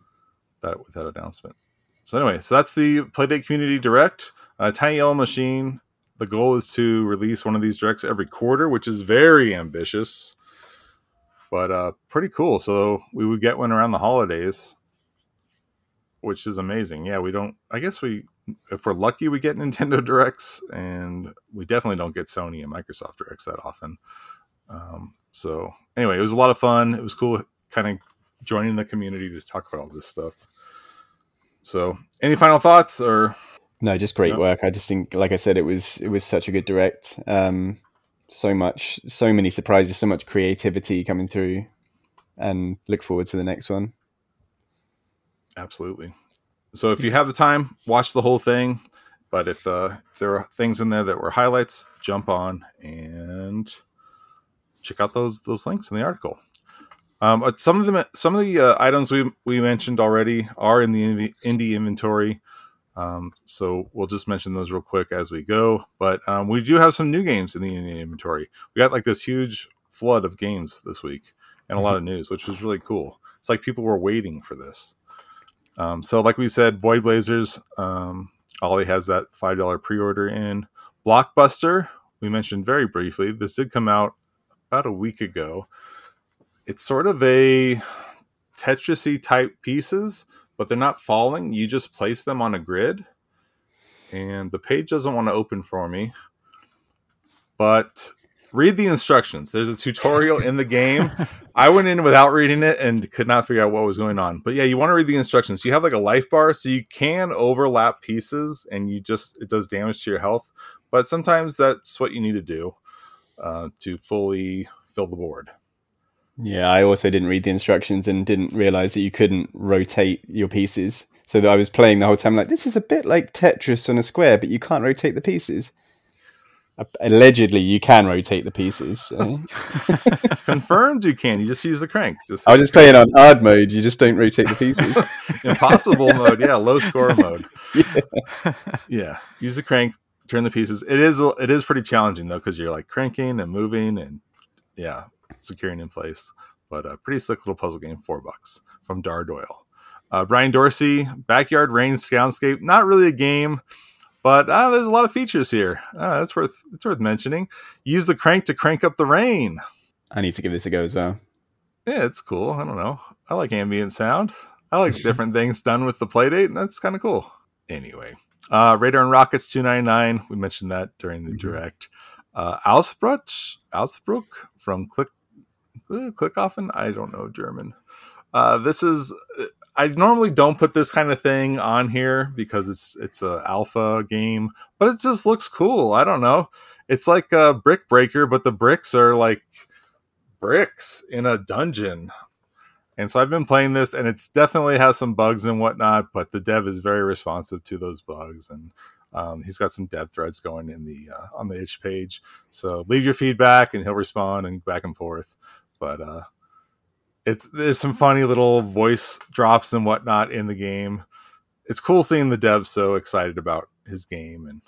That with that announcement. So anyway, so that's the Playdate Community Direct. Uh, Tiny Yellow Machine. The goal is to release one of these directs every quarter, which is very ambitious, but uh, pretty cool. So we would get one around the holidays, which is amazing. Yeah, we don't. I guess we, if we're lucky, we get Nintendo Directs, and we definitely don't get Sony and Microsoft Directs that often. Um, so anyway, it was a lot of fun. It was cool, kind of joining the community to talk about all this stuff. So, any final thoughts or No, just great Yeah. work. I just think, like I said, it was it was such a good direct. Um, so much, so many surprises, so much creativity coming through, and look forward to the next one. Absolutely. So if you have the time, watch the whole thing. But if, uh, if there are things in there that were highlights, jump on and check out those those links in the article. Um, but some of them, some of the uh, items we we mentioned already are in the indie, indie inventory. Um, so we'll just mention those real quick as we go. But um, we do have some new games in the indie inventory. We got like this huge flood of games this week and a lot of news, which was really cool. It's like people were waiting for this. Um, so, like we said, Voidblazers, um, Ollie has that $5 pre order in. Blockbuster, we mentioned very briefly. This did come out about a week ago. It's sort of a Tetris type pieces, but they're not falling. You just place them on a grid. And the page doesn't want to open for me. But read the instructions. There's a tutorial in the game I went in without reading it and could not figure out what was going on. But yeah, you want to read the instructions. You have like a life bar, so you can overlap pieces, and you just it does damage to your health. But sometimes that's what you need to do uh, to fully fill the board. Yeah, I also didn't read the instructions and didn't realize that you couldn't rotate your pieces. So that I was playing the whole time like this is a bit like Tetris on a square, but you can't rotate the pieces. Allegedly, you can rotate the pieces. eh? Confirmed, you can. You just use the crank. Just I was just playing on hard mode. You just don't rotate the pieces. impossible mode. Yeah, low score mode. yeah. Yeah, use the crank, turn the pieces. It is it is pretty challenging though because you're like cranking and moving and yeah, securing in place. But a pretty slick little puzzle game. Four bucks from Dar Doyle. Uh, Brian Dorsey, Backyard Rain Soundscape. Not really a game, but uh, there's a lot of features here. Uh, that's worth it's worth mentioning. Use the crank to crank up the rain. I need to give this a go as well. Yeah, it's cool. I don't know. I like ambient sound. I like different things done with the playdate, and that's kind of cool. Anyway, uh, Radar N Rockets 299. We mentioned that during the Mhm. direct. Uh, Ausbruch, Ausbruch from Click uh, Klickaffen. I don't know German. Uh, this is. I normally don't put this kind of thing on here because it's it's a alpha game, but it just looks cool. I don't know. It's like a brick breaker, but the bricks are like bricks in a dungeon. And so I've been playing this, and it's definitely has some bugs and whatnot, but the dev is very responsive to those bugs, and um, he's got some dev threads going in the uh, on the itch page. So leave your feedback, and he'll respond and back and forth. But uh, it's there's some funny little voice drops and whatnot in the game. It's cool seeing the dev so excited about his game and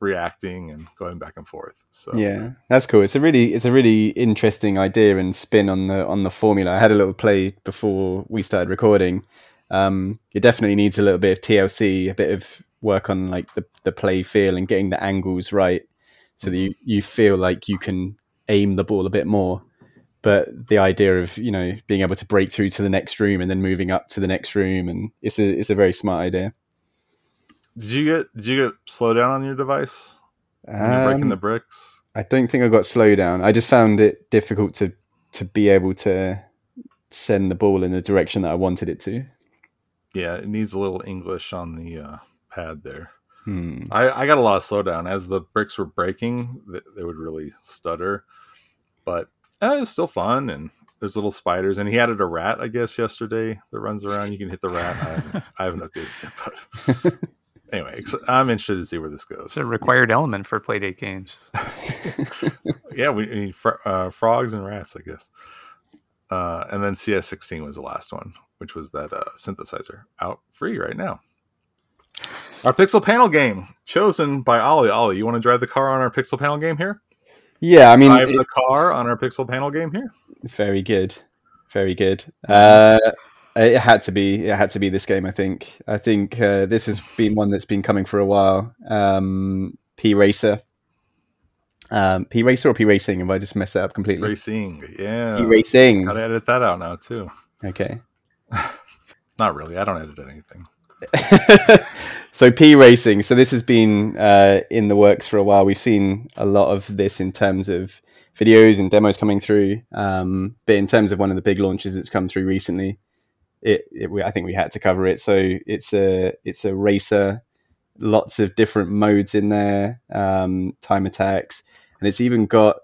reacting and going back and forth. So Yeah, that's cool. It's a really it's a really interesting idea and spin on the on the formula. I had a little play before we started recording. Um, it definitely needs a little bit of TLC, a bit of work on like the the play feel and getting the angles right, so that you you feel like you can aim the ball a bit more. But the idea of you know being able to break through to the next room and then moving up to the next room and it's a it's a very smart idea. Did you get did you get slow down on your device you're breaking Um, the bricks? I don't think I got slow down. I just found it difficult to to be able to send the ball in the direction that I wanted it to. Yeah, it needs a little English on the uh, pad there. Hmm. I, I got a lot of slowdown as the bricks were breaking. They, they would really stutter, but uh, it's still fun. And there's little spiders, and he added a rat, I guess, yesterday that runs around. You can hit the rat. I haven't, I haven't updated it, but anyway, I'm interested to see where this goes. It's a required element for playdate games. yeah, we need fr- uh, frogs and rats, I guess. Uh, and then CS16 was the last one, which was that uh, synthesizer out free right now. Our pixel panel game chosen by Ollie. Ollie, you want to drive the car on our pixel panel game here? Yeah, I mean, drive it- the car on our pixel panel game here. it's very good, very good. Uh, it had to be, it had to be this game. I think. I think uh, this has been one that's been coming for a while. Um, P Racer, um, P Racer or P Racing? Have I just messed that up completely? Racing, yeah. P Racing. Gotta edit that out now too. Okay. Not really. I don't edit anything. so P Racing. So this has been uh, in the works for a while. We've seen a lot of this in terms of videos and demos coming through. Um, but in terms of one of the big launches that's come through recently, it, it we, I think we had to cover it. So it's a it's a racer, lots of different modes in there, um, time attacks, and it's even got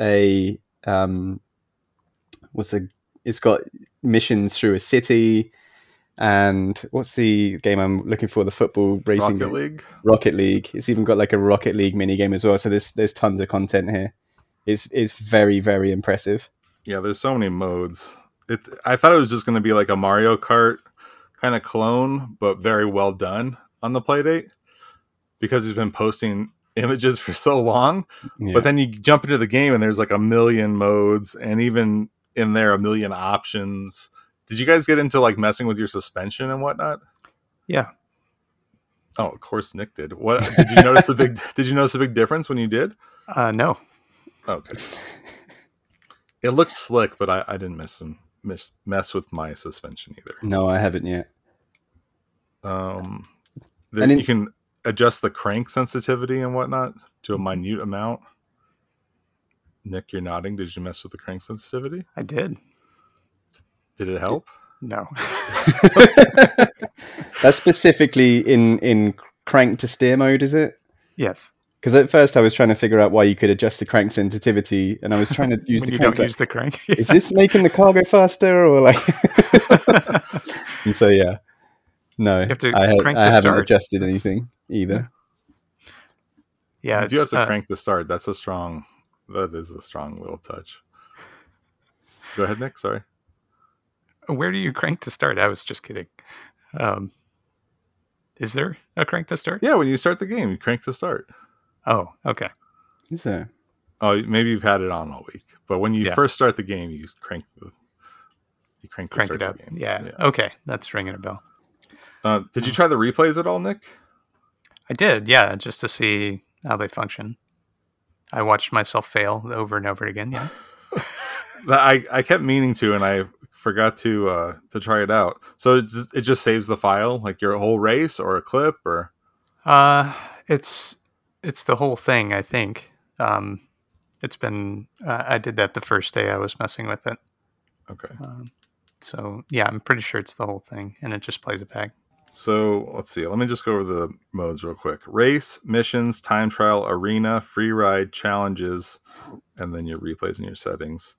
a um, what's a it's got missions through a city. And what's the game I'm looking for? The football racing Rocket? League. Rocket League. It's even got like a Rocket League mini game as well. So there's there's tons of content here. It's it's very very impressive. Yeah, there's so many modes. It. I thought it was just going to be like a Mario Kart kind of clone, but very well done on the Playdate because he's been posting images for so long. Yeah. But then you jump into the game and there's like a million modes, and even in there, a million options. Did you guys get into like messing with your suspension and whatnot? Yeah. Oh, of course, Nick did. What did you notice a big? Did you notice a big difference when you did? Uh, no. Okay. It looked slick, but I, I didn't mess him mess, mess with my suspension either. no, I haven't yet. Um, there, And in- you can adjust the crank sensitivity and whatnot to a minute amount. Nick, you're nodding. Did you mess with the crank sensitivity? I did. Did it help? No. That's specifically in in crank to steer mode, is it? yes. Because at first I was trying to figure out why you could adjust the crank sensitivity, and I was trying to use when the you crank. don't use the crank. Is this making the car go faster, or like? and so yeah, no, have to I, ha- crank I to haven't start. adjusted anything either. yeah, you do have to uh, crank to start. That's a strong. That is a strong little touch. Go ahead, Nick. Sorry. Where do you crank to start? I was just kidding. Um, is there a crank to start? Yeah, when you start the game, you crank to start. Oh, okay. Is there? Oh, maybe you've had it on all week, but when you Yeah. first start the game, you crank the you crank to Crank start it up. the game. Yeah. Okay, that's ringing a bell. Uh, did you try the replays at all, Nick? I did, yeah, just to see how they function. I watched myself fail over and over again. Yeah. I I kept meaning to, and I forgot to uh to try it out. So it just, it just saves the file, like your whole race or a clip, or Uh, it's it's the whole thing. I think. Um, it's been. Uh, I did that the first day I was messing with it. okay. Um, so yeah, I'm pretty sure it's the whole thing, and it just plays it back. So let's see. Let me just go over the modes real quick: race, missions, time trial, arena, free ride, challenges, and then your replays and your settings.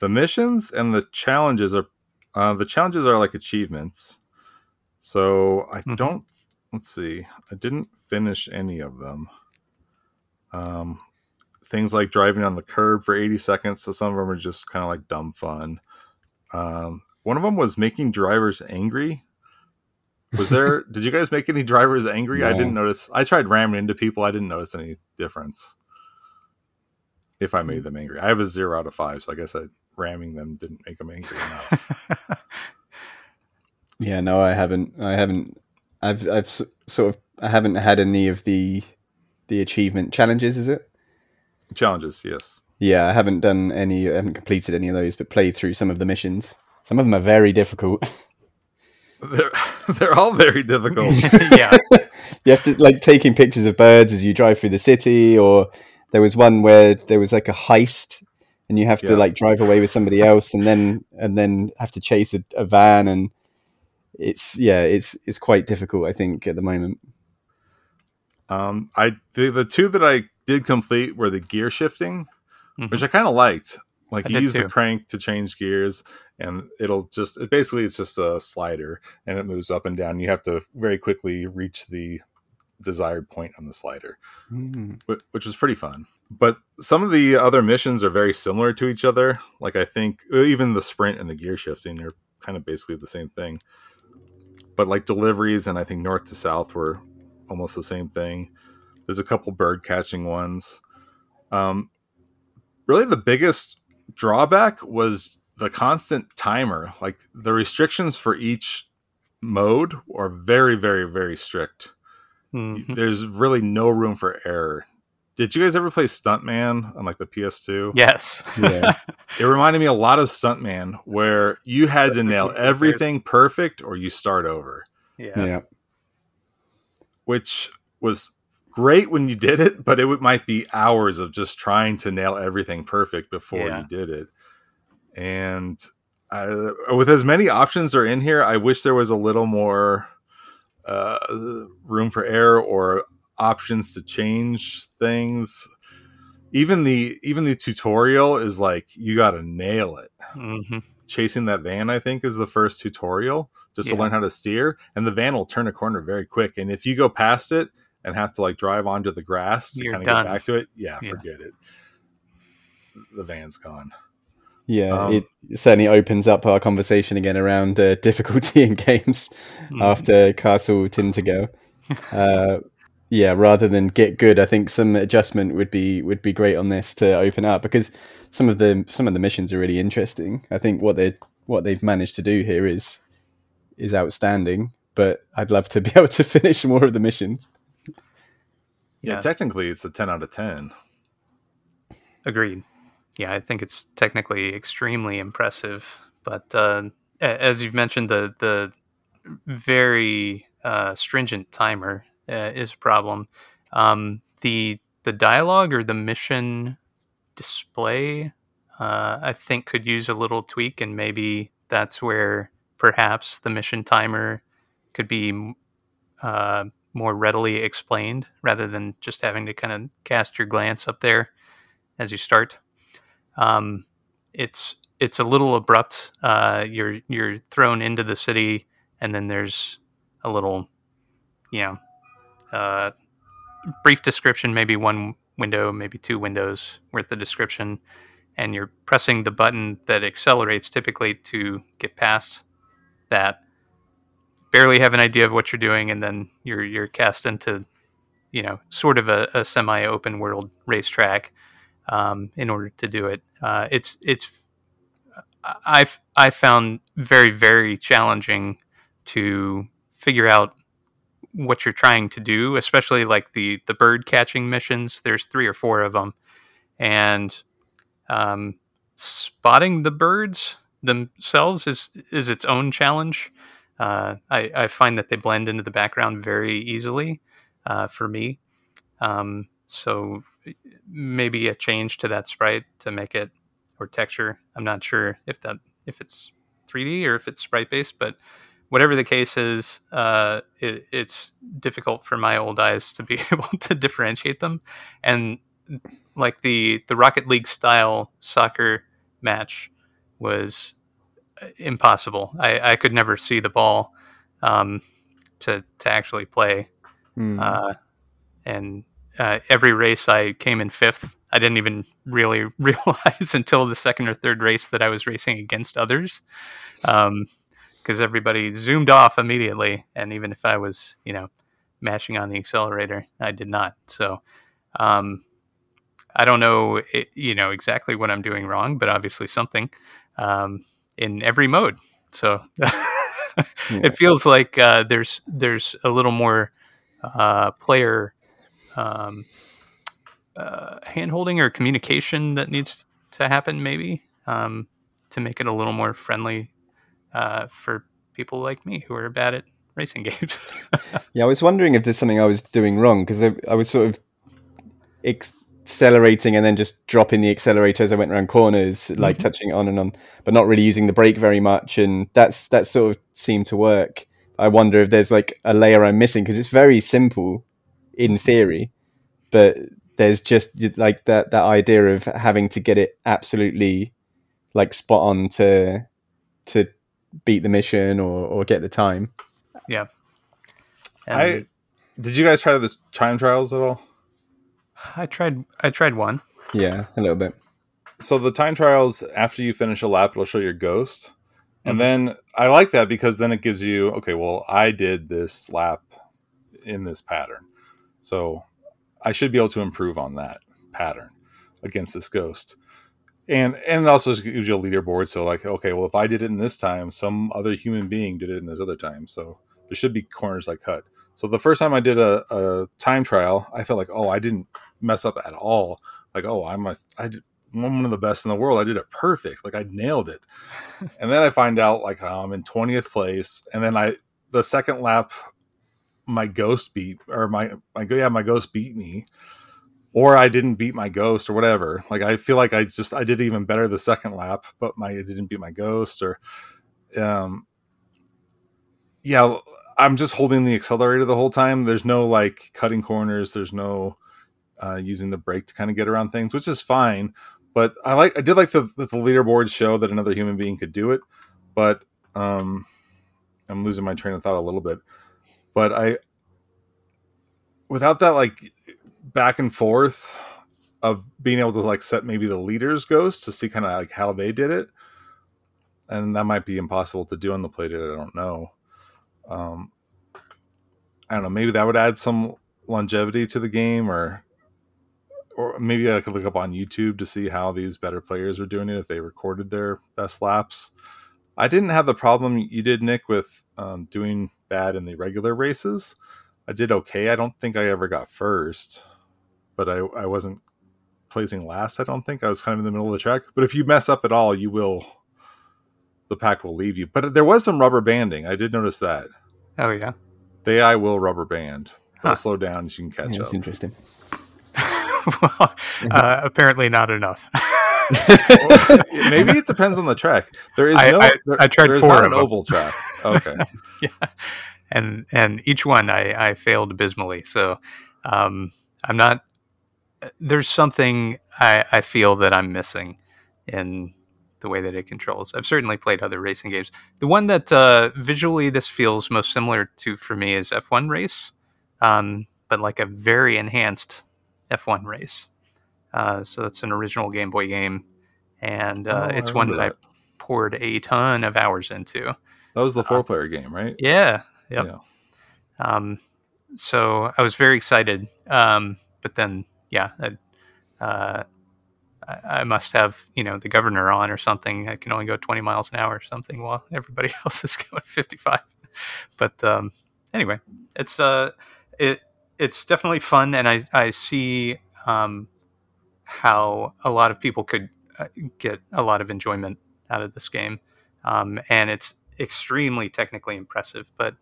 The missions and the challenges are uh, the challenges are like achievements. So I Mhm. don't. Let's see. I didn't finish any of them. Um, things like driving on the curb for 80 seconds. So some of them are just kind of like dumb fun. Um, one of them was making drivers angry. Was there? did you guys make any drivers angry? I didn't notice. I tried ramming into people. I didn't notice any difference. If I made them angry, I have a zero out of five. So I guess I ramming them didn't make them angry enough. Yeah, no, I haven't. I haven't. I've I've s- sort of I haven't had any of the the achievement challenges. Is it? Challenges, yes. Yeah, I haven't done any. I haven't completed any of those, but played through some of the missions. Some of them are very difficult. They're they're all very difficult. yeah. you have to like taking pictures of birds as you drive through the city, or there was one where there was like a heist, and you have to like drive away with somebody else, and then and then have to chase a, a van, and it's yeah, it's it's quite difficult. I think at the moment. Um, I the, the two that I did complete were the gear shifting, Mhm. which I kind of liked. Like I you did use the crank to change gears, and it'll just it basically it's just a slider, and it moves up and down. You have to very quickly reach the desired point on the slider, Mm. wh- which was pretty fun. But some of the other missions are very similar to each other. Like I think uh, even the sprint and the gear shifting are kind of basically the same thing. But like deliveries and I think north to south were almost the same thing. There's a couple bird catching ones. Um, really, the biggest drawback was the constant timer. Like the restrictions for each mode are very, very, very strict. Mhm. There's really no room for error. Did you guys ever play Stuntman on like the PS2? Yes. Yeah. It reminded me a lot of Stuntman, where you had to nail everything perfect or you start over, yeah. yeah. which was great when you did it, but it would, might be hours of just trying to nail everything perfect before Yeah. you did it. And uh, with as many options are in here, I wish there was a little more uh, room for error or options to change things. Even the even the tutorial is like you got to nail it. hmm chasing that van i think is the first tutorial just to learn how to steer and the van will turn a corner very quick and if you go past it and have to like drive onto the grass to kind of get back to it yeah, Yeah. forget it the van's gone Yeah, Um, it certainly opens up our conversation again around uh, difficulty in games Mhm. after Castle Tintergo. uh, yeah, rather than get good, I think some adjustment would be would be great on this to open up because some of the some of the missions are really interesting. I think what they what they've managed to do here is is outstanding. But I'd love to be able to finish more of the missions. yeah, Yeah. technically it's a 10 out of 10 Agreed. Yeah, I think it's technically extremely impressive, but uh, as you've mentioned, the the very uh, stringent timer uh, is a problem. Um, the the dialogue or the mission display, uh, I think, could use a little tweak, and maybe that's where perhaps the mission timer could be uh, more readily explained rather than just having to kind of cast your glance up there as you start. Um, it's it's a little abrupt. Uh, you're you're thrown into the city, and then there's a little, you know, uh, brief description, maybe one window, maybe two windows worth of description, and you're pressing the button that accelerates typically to get past that. Barely have an idea of what you're doing, and then you're you're cast into, you know, sort of a, a semi-open world racetrack. Um, in order to do it, uh, it's it's I've I found very very challenging to figure out what you're trying to do, especially like the the bird catching missions. There's three or four of them, and um, spotting the birds themselves is is its own challenge. Uh, I, I find that they blend into the background very easily uh, for me. Um, so maybe a change to that sprite to make it or texture. I'm not sure if that if it's 3D or if it's sprite based, but whatever the case is, uh, it, it's difficult for my old eyes to be able to differentiate them. And like the the Rocket League style soccer match was uh, impossible. I, I could never see the ball um, to to actually play. Mm. Uh, and uh, every race I came in fifth. I didn't even really realize until the second or third race that I was racing against others. Um, because everybody zoomed off immediately. And even if I was, you know, mashing on the accelerator, I did not. So, um, I don't know, it, you know, exactly what I'm doing wrong, but obviously something um, in every mode. So it feels like uh, there's there's a little more uh, player um, uh, handholding or communication that needs to happen, maybe um, to make it a little more friendly uh, for people like me who are bad at racing games. yeah, I was wondering if there's something I was doing wrong because I, I, was sort of accelerating and then just dropping the accelerator as I went around corners, like mm-hmm. touching on and on, but not really using the brake very much. And that's that sort of seemed to work. I wonder if there's like a layer I'm missing because it's very simple in theory, but there's just like that that idea of having to get it absolutely like spot on to to beat the mission or, or get the time. Yeah. And I did you guys try the time trials at all? I tried I tried one. Yeah, a little bit. So the time trials after you finish a lap it'll show your ghost. And mm-hmm. then I like that because then it gives you okay, well, I did this lap in this pattern. So I should be able to improve on that pattern against this ghost and and it also gives you a leaderboard. So like, okay, well, if I did it in this time, some other human being did it in this other time. So there should be corners I cut. So the first time I did a, a time trial, I felt like, oh, I didn't mess up at all. Like, oh, I'm a, I did, one of the best in the world. I did it perfect. Like I nailed it. and then I find out like oh, I'm in 20th place. And then I, the second lap, my ghost beat or my, my, yeah, my ghost beat me or I didn't beat my ghost or whatever. Like I feel like I just I did even better the second lap, but my I didn't beat my ghost or um yeah, I'm just holding the accelerator the whole time. There's no like cutting corners, there's no uh, using the brake to kind of get around things, which is fine. But I like I did like the, the leaderboard show that another human being could do it, but um I'm losing my train of thought a little bit. But I without that like back and forth of being able to like set maybe the leader's ghost to see kind of like how they did it and that might be impossible to do on the play i don't know. Um i don't know maybe that would add some longevity to the game or or maybe i could look up on youtube to see how these better players are doing it if they recorded their best laps. I didn't have the problem you did nick with um, doing bad in the regular races i did okay i don't think i ever got first but I, I wasn't placing last. I don't think I was kind of in the middle of the track. But if you mess up at all, you will. The pack will leave you. But there was some rubber banding. I did notice that. Oh yeah. The AI will rubber band. They'll huh. slow down so you can catch yeah, up. interesting. well, uh, apparently not enough. Well, maybe it depends on the track. There is I- no. I- there- I tried there is four not of an them. oval track. Okay. yeah, and and each one I I failed abysmally. So um, I'm not. There's something I I feel that I'm missing in the way that it controls. I've certainly played other racing games. The one that uh, visually this feels most similar to for me is F1 Race, um, but like a very enhanced F1 Race. Uh, so that's an original Game Boy game, and uh, Oh, it's one that, remember I poured a ton of hours into. That was the four player game, right? Yeah. Yep. Yeah. Um, so I was very excited. Um, but then, yeah, I, uh, I, I must have, you know, the governor on or something. I can only go 20 miles an hour or something while everybody else is going 55. But um, anyway, it's uh, it it's definitely fun, and I I see um, how a lot of people could uh, get a lot of enjoyment out of this game, um, and it's extremely technically impressive. But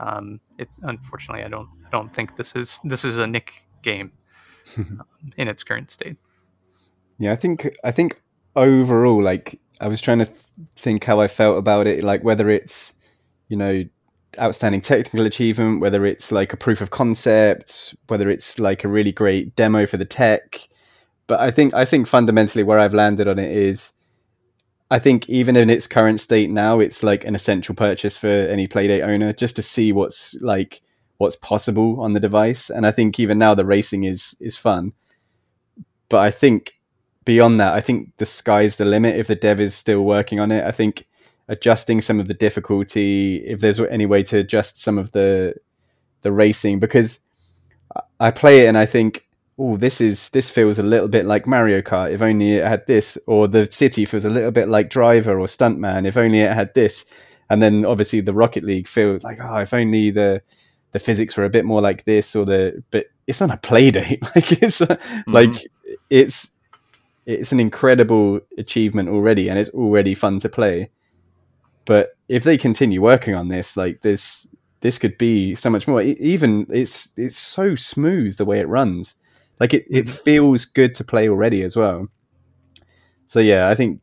um, it's unfortunately, I don't I don't think this is this is a Nick game um, in its current state. Yeah, I think I think overall, like I was trying to th- think how I felt about it, like whether it's you know outstanding technical achievement, whether it's like a proof of concept, whether it's like a really great demo for the tech. But I think I think fundamentally where I've landed on it is, I think even in its current state now, it's like an essential purchase for any Playdate owner just to see what's like what's possible on the device. And I think even now the racing is is fun. But I think beyond that, I think the sky's the limit if the dev is still working on it. I think adjusting some of the difficulty, if there's any way to adjust some of the the racing, because I play it and I think, oh, this is this feels a little bit like Mario Kart. If only it had this, or the city feels a little bit like Driver or Stuntman. If only it had this, and then obviously the Rocket League feels like, oh, if only the the physics were a bit more like this, or the but it's on a play date. like it's uh, mm-hmm. like it's it's an incredible achievement already and it's already fun to play but if they continue working on this like this this could be so much more even it's it's so smooth the way it runs like it, it feels good to play already as well so yeah i think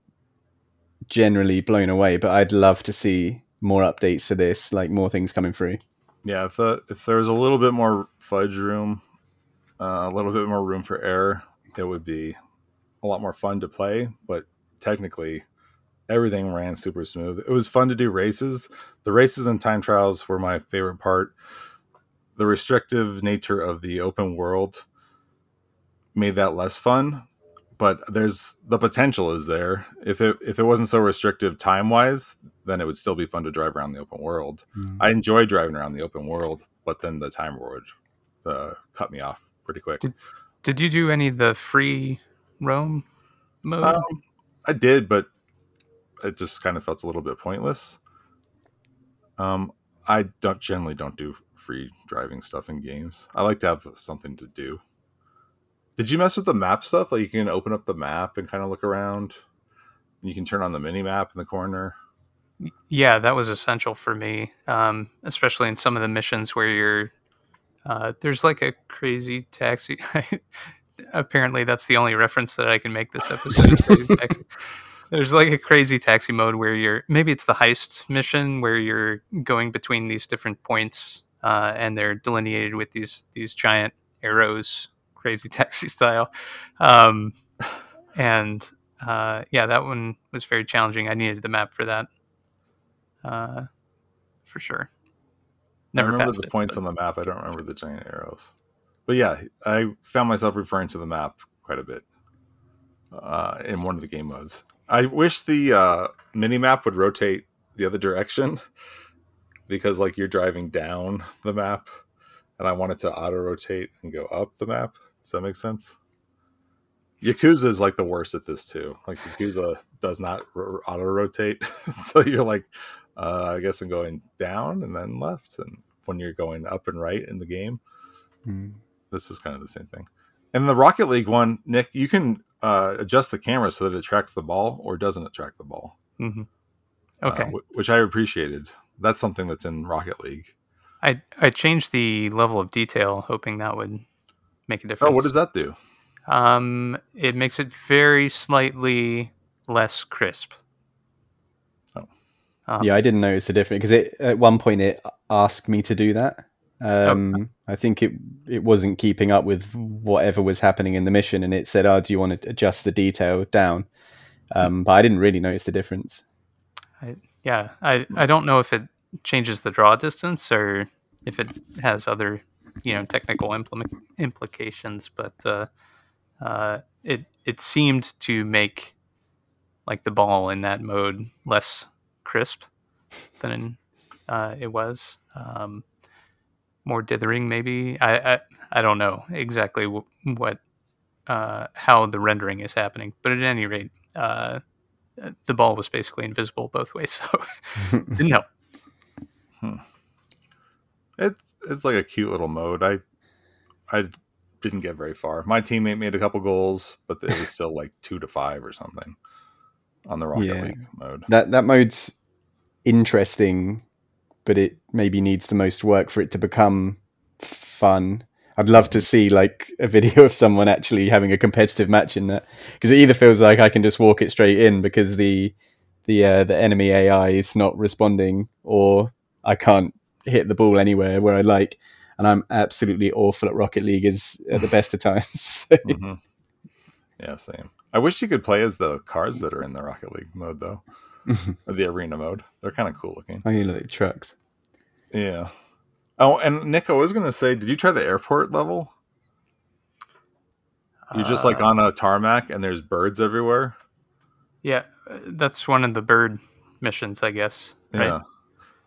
generally blown away but i'd love to see more updates for this like more things coming through Yeah, if the if there was a little bit more fudge room, uh, a little bit more room for error, it would be a lot more fun to play. But technically, everything ran super smooth. It was fun to do races. The races and time trials were my favorite part. The restrictive nature of the open world made that less fun, but there's the potential is there. If it if it wasn't so restrictive time wise, then it would still be fun to drive around the open world. I enjoy driving around the open world, but then the time would uh, cut me off pretty quick. Did- Did you do any of the free roam mode? Um, I did, but it just kind of felt a little bit pointless. Um, I don't generally don't do free driving stuff in games. I like to have something to do. Did you mess with the map stuff? Like you can open up the map and kind of look around. You can turn on the mini map in the corner. yeah, that was essential for me, um, especially in some of the missions where you're. Uh, there's like a crazy taxi. Apparently, that's the only reference that I can make this episode. is crazy taxi. There's like a crazy taxi mode where you're maybe it's the heist mission where you're going between these different points uh, and they're delineated with these these giant arrows, crazy taxi style. Um, and uh, yeah, that one was very challenging. I needed the map for that, uh, for sure. Never I remember the it, points but- on the map. I don't remember the giant arrows. But yeah, I found myself referring to the map quite a bit uh, in one of the game modes. I wish the uh, mini map would rotate the other direction because, like, you're driving down the map, and I want it to auto rotate and go up the map. Does that make sense? Yakuza is like the worst at this too. Like Yakuza does not auto rotate, so you're like, uh, I guess I'm going down and then left, and when you're going up and right in the game, Mm. this is kind of the same thing. And the Rocket League one, Nick, you can uh, adjust the camera so that it tracks the ball or doesn't attract the ball. Mhm. uh, Okay, which I appreciated. That's something that's in Rocket League. I I changed the level of detail, hoping that would make a difference. Oh, what does that do? Um, it makes it very slightly less crisp. Oh. Um, yeah, I didn't notice the difference because it at one point it asked me to do that. Um, I think it it wasn't keeping up with whatever was happening in the mission, and it said, "Oh, do you want to adjust the detail down?" Um, but I didn't really notice the difference. I, yeah, I, I don't know if it changes the draw distance or if it has other you know technical implement, implications, but uh, uh, it it seemed to make like the ball in that mode less crisp than uh, it was. Um, more dithering, maybe. I, I I don't know exactly what uh, how the rendering is happening, but at any rate, uh, the ball was basically invisible both ways, so didn't help. It it's like a cute little mode. I I didn't get very far. My teammate made a couple goals, but it was still like two to five or something on the Rocket Yeah. League mode. That that mode's interesting, but it maybe needs the most work for it to become fun. I'd love to see like a video of someone actually having a competitive match in that because it either feels like I can just walk it straight in because the the uh, the enemy AI is not responding, or I can't hit the ball anywhere where I like, and I'm absolutely awful at Rocket League is at the best of times. hmm Yeah, same. I wish you could play as the cars that are in the Rocket League mode though, or the arena mode. They're kind of cool looking. I mean, like trucks. Yeah. Oh, and Nick, I was gonna say, did you try the airport level? You're just like Uh, on a tarmac and there's birds everywhere. yeah, uh, that's one of the bird missions, I guess. Right? Yeah.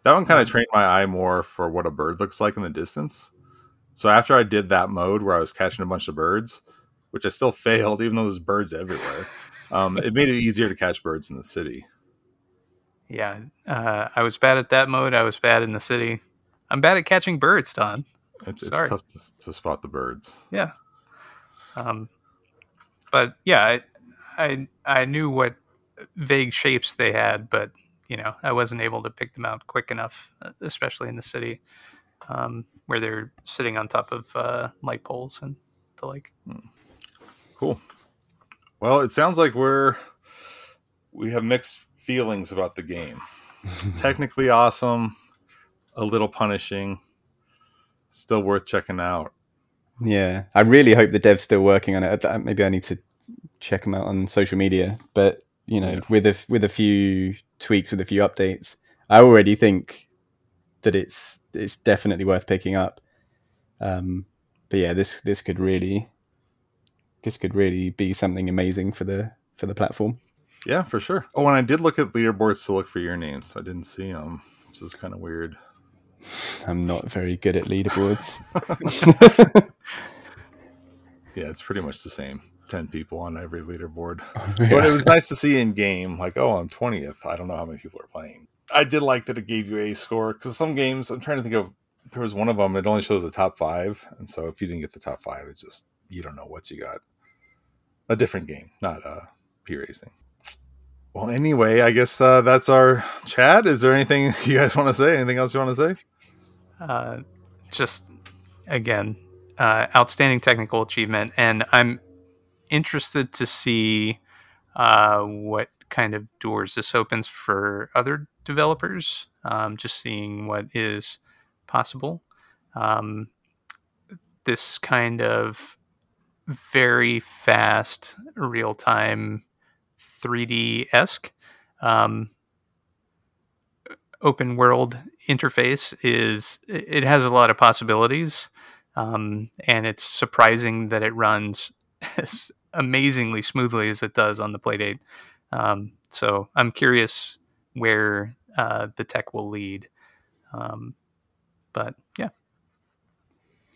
That one kind of trained my eye more for what a bird looks like in the distance. So after I did that mode where I was catching a bunch of birds, which I still failed, even though there's birds everywhere, um, it made it easier to catch birds in the city. Yeah, uh, I was bad at that mode. I was bad in the city. I'm bad at catching birds, Don. It, it's tough to, to spot the birds. Yeah. Um, but yeah, I, I I knew what vague shapes they had, but you know I wasn't able to pick them out quick enough, uh, especially in the city, um, where they're sitting on top of uh, light poles and the like. Cool. Well, it sounds like we're we have mixed feelings about the game. Technically awesome, a little punishing, still worth checking out. Yeah, I really hope the dev's still working on it. Maybe I need to check them out on social media. But you know, Yeah. with a with a few tweaks, with a few updates, I already think that it's it's definitely worth picking up. Um, but yeah, this this could really this could really be something amazing for the for the platform. Yeah, for sure. Oh, and I did look at leaderboards to look for your names. I didn't see them, which is kind of weird. I'm not very good at leaderboards. Yeah, it's pretty much the same. Ten people on every leaderboard. But it was nice to see in game, like, oh, I'm 20th. I don't know how many people are playing. I did like that it gave you a score because some games, I'm trying to think of, there was one of them, it only shows the top five. And so if you didn't get the top five, it's just, you don't know what you got. A different game, not uh, P Racing. Well, anyway, I guess uh, that's our chat. Is there anything you guys want to say? Anything else you want to say? Uh, just again, uh, outstanding technical achievement, and I'm interested to see uh, what kind of doors this opens for other developers. Um, just seeing what is possible. Um, this kind of very fast, real time, 3D esque. Um, open world interface is it has a lot of possibilities um, and it's surprising that it runs as amazingly smoothly as it does on the playdate um, so i'm curious where uh, the tech will lead um, but yeah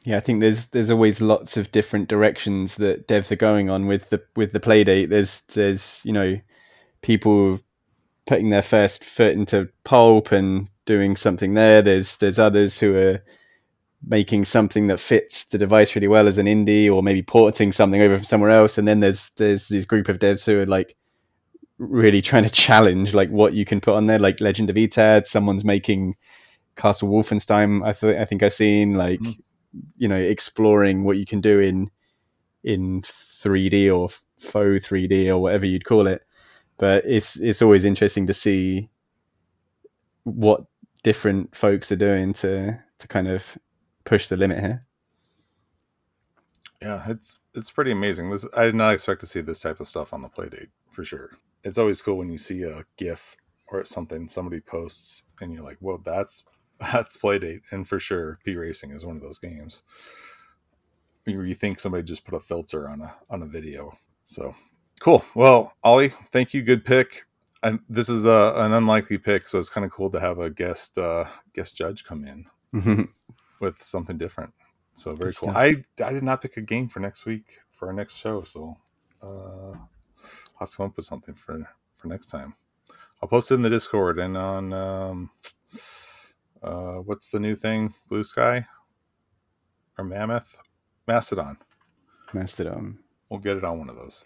Yeah, I think there's there's always lots of different directions that devs are going on with the with the playdate. There's there's you know people putting their first foot into pulp and doing something there. There's there's others who are making something that fits the device really well as an indie, or maybe porting something over from somewhere else. And then there's there's this group of devs who are like really trying to challenge like what you can put on there, like Legend of Etad. Someone's making Castle Wolfenstein. I th- I think I've seen like Mhm. you know exploring what you can do in in 3D or faux 3D or whatever you'd call it. But it's it's always interesting to see what different folks are doing to to kind of push the limit here. Yeah, it's it's pretty amazing. This I did not expect to see this type of stuff on the playdate for sure. It's always cool when you see a GIF or something somebody posts and you're like, "Well, that's that's playdate," and for sure, P Racing is one of those games. You, you think somebody just put a filter on a on a video. So cool. Well, Ollie, thank you. Good pick. And this is a, an unlikely pick, so it's kind of cool to have a guest uh, guest judge come in with something different. So very Good cool. stuff. I I did not pick a game for next week for our next show, so uh, I'll have to come up with something for for next time. I'll post it in the Discord and on um, uh, what's the new thing? Blue Sky or Mammoth, Mastodon. Mastodon. We'll get it on one of those.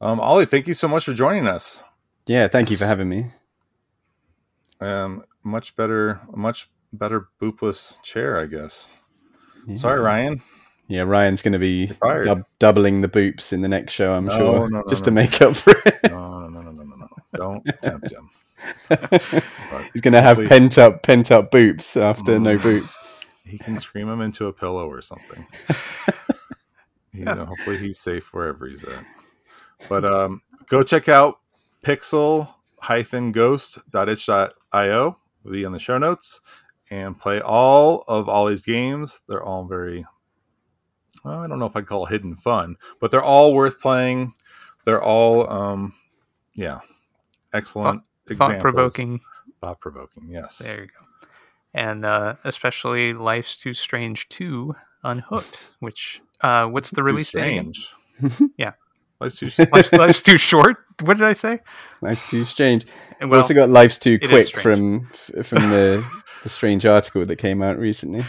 Um, Ollie, thank you so much for joining us. Yeah, thank you for having me. Um, much better, much better boopless chair, I guess. Yeah. Sorry, Ryan. Yeah, Ryan's going to be dub- doubling the boops in the next show, I'm No, sure, no, no, just to make up for it. No, no, no, no, no, no. Don't tempt him. He's going to have pent up, pent up boops after no Mm. boops. He can scream him into a pillow or something. He, you know, hopefully he's safe wherever he's at. But um, go check out pixel-ghost.itch.io. Will be in the show notes and play all of Ollie's games. They're all very, well, I don't know if I'd call it hidden fun, but they're all worth playing. They're all, um, yeah, excellent. Thought provoking. Thought provoking, yes. There you go. And uh, especially Life's Too Strange 2 Unhooked, which, uh, what's the release date? strange. Yeah. Life's too Life's, Life's Too Short? What did I say? Life's too strange. And We've also got Life's Too Quick from from the, the strange article that came out recently.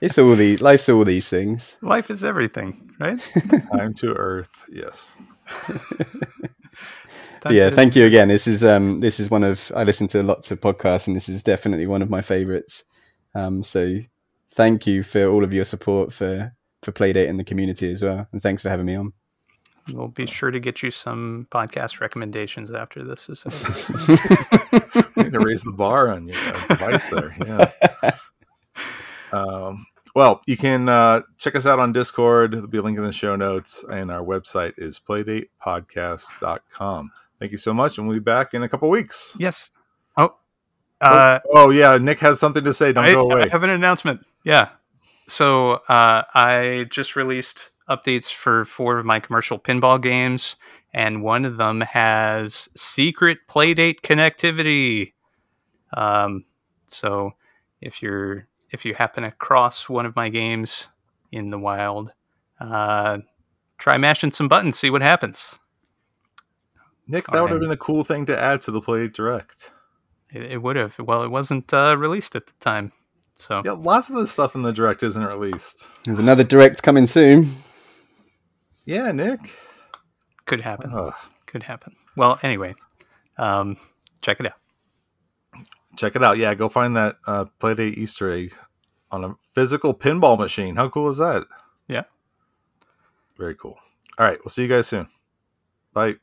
It's all the life's all these things. life is everything, right? Time to Earth. Yes. But yeah, thank you again. This is um this is one of I listen to lots of podcasts and this is definitely one of my favorites. Um so thank you for all of your support for for Playdate and the community as well. And thanks for having me on. We'll be sure to get you some podcast recommendations after this is over. To raise the bar on your uh, device there. Yeah. Um, well, you can uh, check us out on Discord. There'll be a link in the show notes, and our website is playdatepodcast.com. Thank you so much, and we'll be back in a couple weeks. yes. Oh, uh, oh, yeah, Nick has something to say. Don't I, go away. I have an announcement. Yeah. So uh, I just released updates for four of my commercial pinball games, and one of them has secret playdate connectivity. Um, so if you're if you happen to cross one of my games in the wild, uh, try mashing some buttons, see what happens. Nick, that would Alright. have been a cool thing to add to the Play Direct. It, it would have. Well, it wasn't uh, released at the time, so Yeah, lots of the stuff in the Direct isn't released. There's another direct coming soon. Yeah, Nick. could happen. Ugh. could happen. Well, anyway, um, check it out. Check it out. Yeah, go find that uh, Playdate Easter egg on a physical pinball machine. How cool is that? Yeah. Very cool. All right, we'll see you guys soon. Bye.